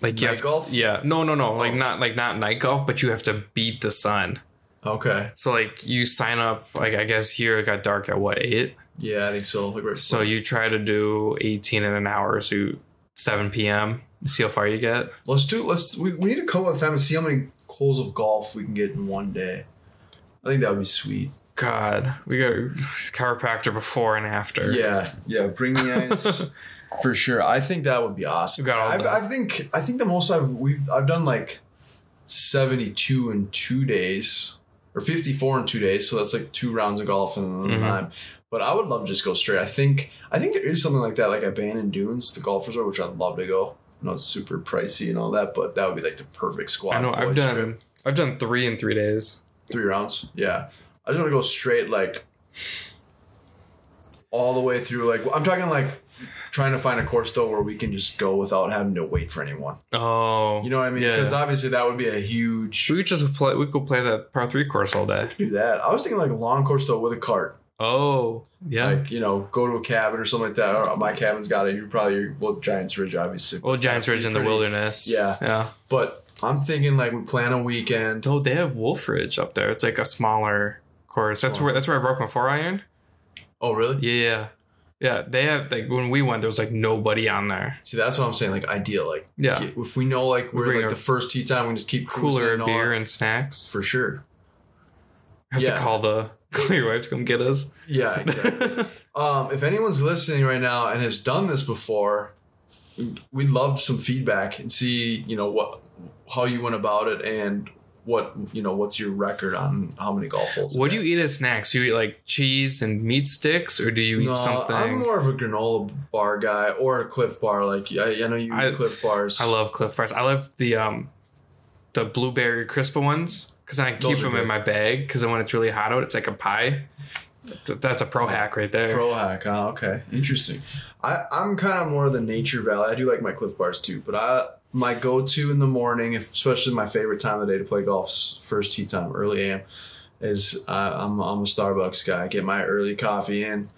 Like you Night have to- golf? yeah, no, no, no. Like Oh. not like not night golf, but you have to beat the sun. okay. So like you sign up. Like I guess here it got dark at what eight. Yeah, I think so. Like So you try to do eighteen in an hour, so seven p.m. See how far you get. let's do. Let's. We, we need to come with them and see how many holes of golf we can get in one day. I think that would be sweet. God, we got chiropractor before and after. Yeah, yeah. Bring the ice for sure. I think that would be awesome. Got I've, I think I think the most I've we've I've done like seventy two in two days or fifty four in two days. So that's like two rounds of golf in Mhm. time. But I would love to just go straight. I think I think there is something like that, like at Bandon Dunes, the golf resort, which I'd love to go. It's super pricey and all that, but that would be like the perfect squad. I know. I've done. I've done three in three days. three rounds. Yeah, I just want to go straight like all the way through. Like I'm talking like trying to find a course though where we can just go without having to wait for anyone. Oh, You know what I mean? Yeah. Because obviously that would be a huge. we could just play. We could play that par three course all day. Do that. I was thinking like a long course though with a cart. Oh, yeah. Like you know, go to a cabin or something like that. Or my cabin's got it. You probably well Giants Ridge obviously. well, Giants Ridge in the Pretty- wilderness. Yeah. yeah. But I'm thinking like we plan a weekend. Oh, they have Wolf Ridge up there. It's like a smaller course. That's Oh. where that's where I broke my four iron. Oh really? Yeah, yeah. They have like when we went, there was like nobody on there. See, that's what I'm saying. Like ideal. Like Yeah, if we know like we're like the first tee time, we just keep cooler cruising and all beer and snacks. for sure. I have Yeah. to call the call your wife to come get us. Yeah, exactly. um, if anyone's listening right now and has done this before, we'd love some feedback and see, you know, what how you went about it and what you know what's your record on how many golf holes. what do you eat as snacks? You eat like cheese and meat sticks, or do you eat No, something? I'm more of a granola bar guy or a Clif Bar. Like I, I know you eat I- Clif Bars. I love Clif Bars. I love the um the blueberry crispa ones because I keep them in my bag because when it's really hot out, it's like a pie. That's a pro hack right there. Pro hack. Huh? Okay, interesting. I I'm kind of more of the nature valley. I do like my Clif Bars too, but I my go to in the morning, if, especially my favorite time of the day to play golf, first tee time, early AM, is uh, I'm I'm a Starbucks guy. I get my early coffee in,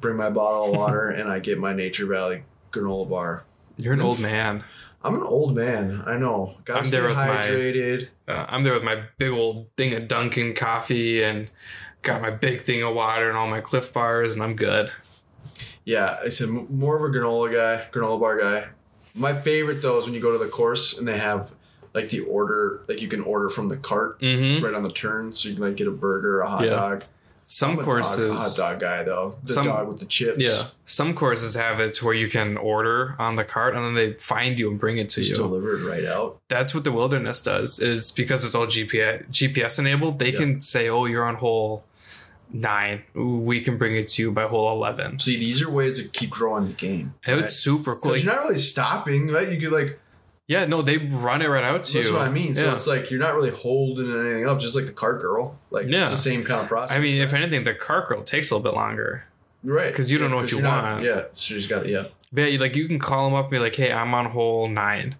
bring my bottle of water, and I get my Nature Valley granola bar. You're an old man. I'm an old man. I know. Gotta I'm stay hydrated. Uh, I'm there with my big old thing of Dunkin' coffee and got my big thing of water and all my Clif Bars, and I'm good. Yeah, I said more of a granola guy, granola bar guy. My favorite though is when you go to the course and they have like the order, like you can order from the cart Mm-hmm. right on the turn, so you can like get a burger, a hot Yeah. dog. Some I'm a dog- courses, hot dog guy though. The Some- dog with the chips. yeah, some courses have it to where you can order on the cart and then they find you and bring it to just you. delivered right out. That's what the wilderness does. Is because it's all GPS GPS enabled. They Yeah. can say, "Oh, you're on hole nine. We can bring it to you by hole 11. See, these are ways to keep growing the game. And it's super cool. You're not really stopping, right? You could like yeah, no, they run it right out to that's you. That's what I mean. So Yeah. it's like you're not really holding anything up, just like the cart girl. Like Yeah. it's the same kind of process. I mean, if anything, the cart girl takes a little bit longer. Right. Because you don't know what you you're not- want. yeah, so you just got it. yeah. But yeah, like you can call them up and be like, "Hey, I'm on hole nine.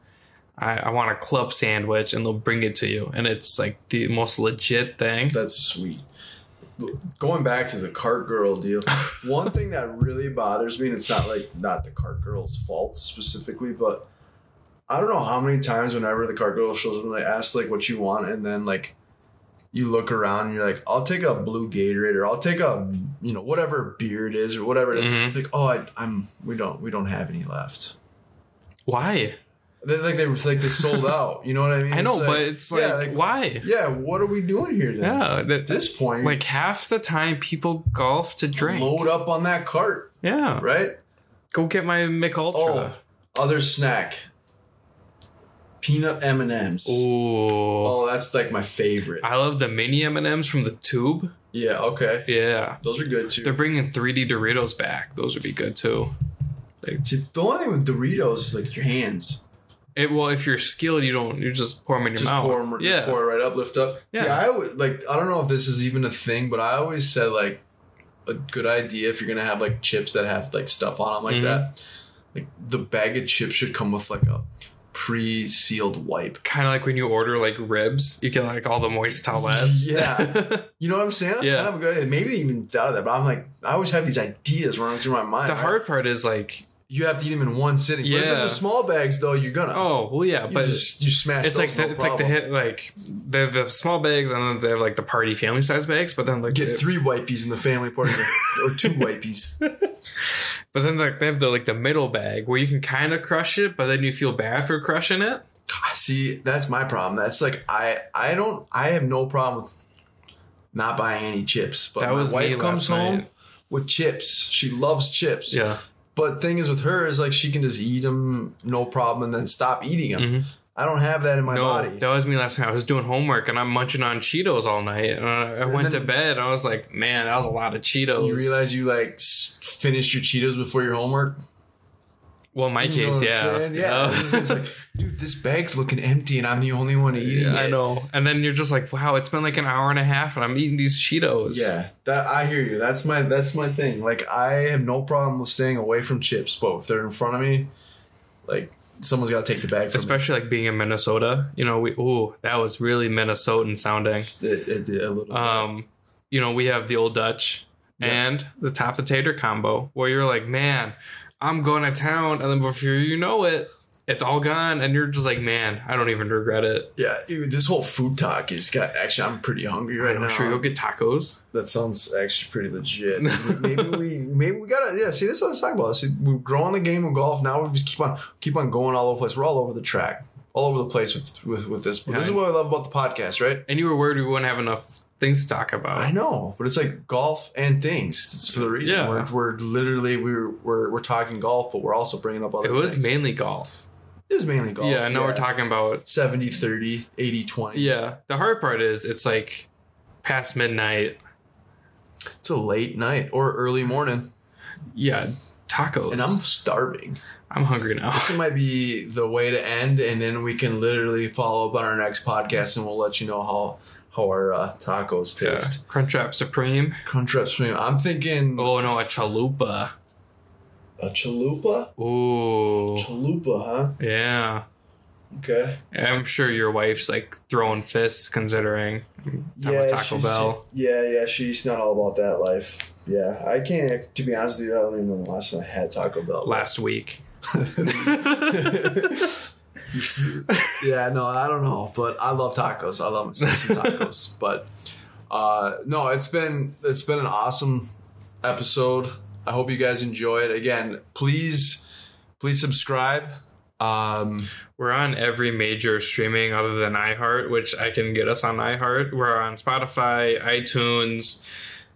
I, I want a club sandwich," and they'll bring it to you, and it's like the most legit thing. That's sweet. Going back to the cart girl deal, one thing that really bothers me, and it's not like not the cart girl's fault specifically, but I don't know how many times whenever the cart girl shows up and they ask like what you want, and then like you look around and you're like, I'll take a blue Gatorade or I'll take a you know whatever beer it is or whatever it is. Mhm. Like oh, I, I'm we don't we don't have any left. Why? They like they like they sold out. You know what I mean? I know, It's but it's like, yeah, like why? yeah. What are we doing here then? Yeah, At this point, like half the time people golf to drink. load up on that cart, Yeah, right? go get my Mich Ultra. Oh, other snack. Peanut M and M's. Oh, that's like my favorite. I love the mini M and M's from the tube. Yeah. Okay. Yeah, Those are good too. they're bringing 3D Doritos back. Those would be good too. Like, See, the only thing with Doritos is like your hands. It, well, if you're skilled, you don't. You just pour them in your Just mouth. pour 'em- yeah, just pour it right up, lift up. See, Yeah. I always, like I don't know if this is even a thing, but I always said like a good idea if you're gonna have like chips that have like stuff on them like Mhm. that. Like the bag of chips should come with like a pre-sealed wipe. kind of like when you order like ribs, you get like all the moist towelettes. Yeah. You know what I'm saying? That's Yeah. kind of a good idea. Maybe even thought of that, but I'm like, I always have these ideas running through my mind. the right? hard part is like, you have to eat them in one sitting. But Yeah. the small bags though, you're gonna. oh well, yeah, you but just you smash. it's those, like the, no it's like the hit like the the small bags and then they have like the party family size bags, but then like Get the- three wipies in the family party, or two wipies. but then like they have the like the middle bag where you can kind of crush it, but then you feel bad for crushing it. Ah, See, that's my problem. That's like I I don't I have no problem with not buying any chips. But That my was wife me comes home night. with chips. She loves chips. Yeah, But thing is with her is like she can just eat them no problem and then stop eating them. Mhm. I don't have that in my no, body. that was me last night. I was doing homework and I'm munching on Cheetos all night, and I, I went to bed. And I was like, man, that was a lot of Cheetos. You realize you like finished your Cheetos before your homework. well, in my You case, yeah, saying? yeah. It's, it's like, dude, this bag's looking empty, and I'm the only one eating Yeah, it. I know. And then you're just like, wow, it's been like an hour and a half, and I'm eating these Cheetos. Yeah, that I hear you. That's my that's my thing. Like I have no problem with staying away from chips, but if they're in front of me, like someone's got to take the bag from especially like being in Minnesota. You know, we ooh, that was really Minnesotan sounding. It, it, a little. Um, you know, we have the old Dutch Yeah. and the top the tater combo, where you're like, man, I'm going to town, and then before you know it, it's all gone, and you're just like, man, I don't even regret it. yeah, dude, this whole food talk is got. Actually, I'm pretty hungry right I'm now. sure you'll get tacos. that sounds actually pretty legit. maybe we maybe we gotta yeah. See, this is what I was talking about. See, we're growing the game of golf. Now we just keep on keep on going all over the place. We're all over the track, all over the place with with with this. But Yeah, this is what I love about the podcast, right? And you were worried we wouldn't have enough things to talk about. I know, but it's like golf and things. It's for the reason Yeah. we're, we're literally we're, we're we're talking golf, but we're also bringing up other. It was things. mainly golf. It was mainly golf. yeah, I now we're talking about 70 30, 80 20. Yeah, the hard part is it's like past midnight. It's a late night or early morning, Yeah, tacos. and I'm starving. I'm hungry now. This might be the way to end, and then we can literally follow up on our next podcast, and we'll let you know how how our uh, tacos Yeah. taste. Crunchwrap Supreme. Crunchwrap Supreme. I'm thinking Oh no, a chalupa. A chalupa. Ooh, Chalupa, huh? yeah. Okay. I'm sure your wife's like throwing fists considering I'm a Taco Bell. Yeah, yeah, she's not all about that life. Yeah, I can't. To be honest with you, I don't even know the last time I had Taco Bell. last week. yeah, no, I don't know, but I love tacos. I love tacos. but uh, no, it's been it's been an awesome episode. I hope you guys enjoy it. Again, please please subscribe. Um, We're on every major streaming other than iHeart, which I can get us on iHeart. We're on Spotify, iTunes.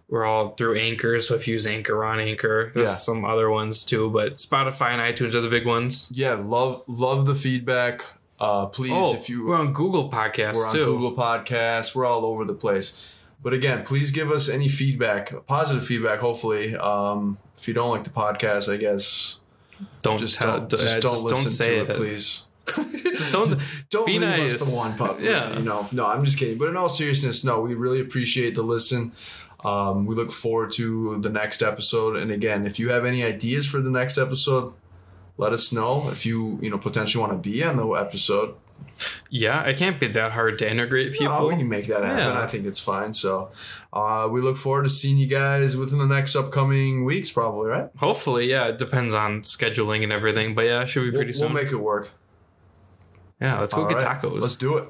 We're all through Anchor, so if you use Anchor on Anchor, there's Yeah. some other ones too, but Spotify and iTunes are the big ones. yeah, love love the feedback. Uh, please, oh, if you we're on Google Podcasts We're on too. Google Podcasts. We're all over the place. But again, please give us any feedback, positive feedback. Hopefully, um, if you don't like the podcast, I guess Don't just tell, don't, just don't just listen don't say to it. it, please. Just don't. don't be leave us nice. the one pup. Yeah. you know. No, I'm just kidding. But in all seriousness, no, we really appreciate the listen. Um, we look forward to the next episode. And again, if you have any ideas for the next episode, let us know. If you you know potentially want to be on the episode, Yeah, it can't be that hard to integrate people. No, we can make that happen. Yeah. I think it's fine. So uh, we look forward to seeing you guys within the next upcoming weeks, probably, right? Hopefully, yeah. It depends on scheduling and everything, but yeah, should be We'll, pretty we'll make it work. yeah, let's go All get right, tacos. Let's do it.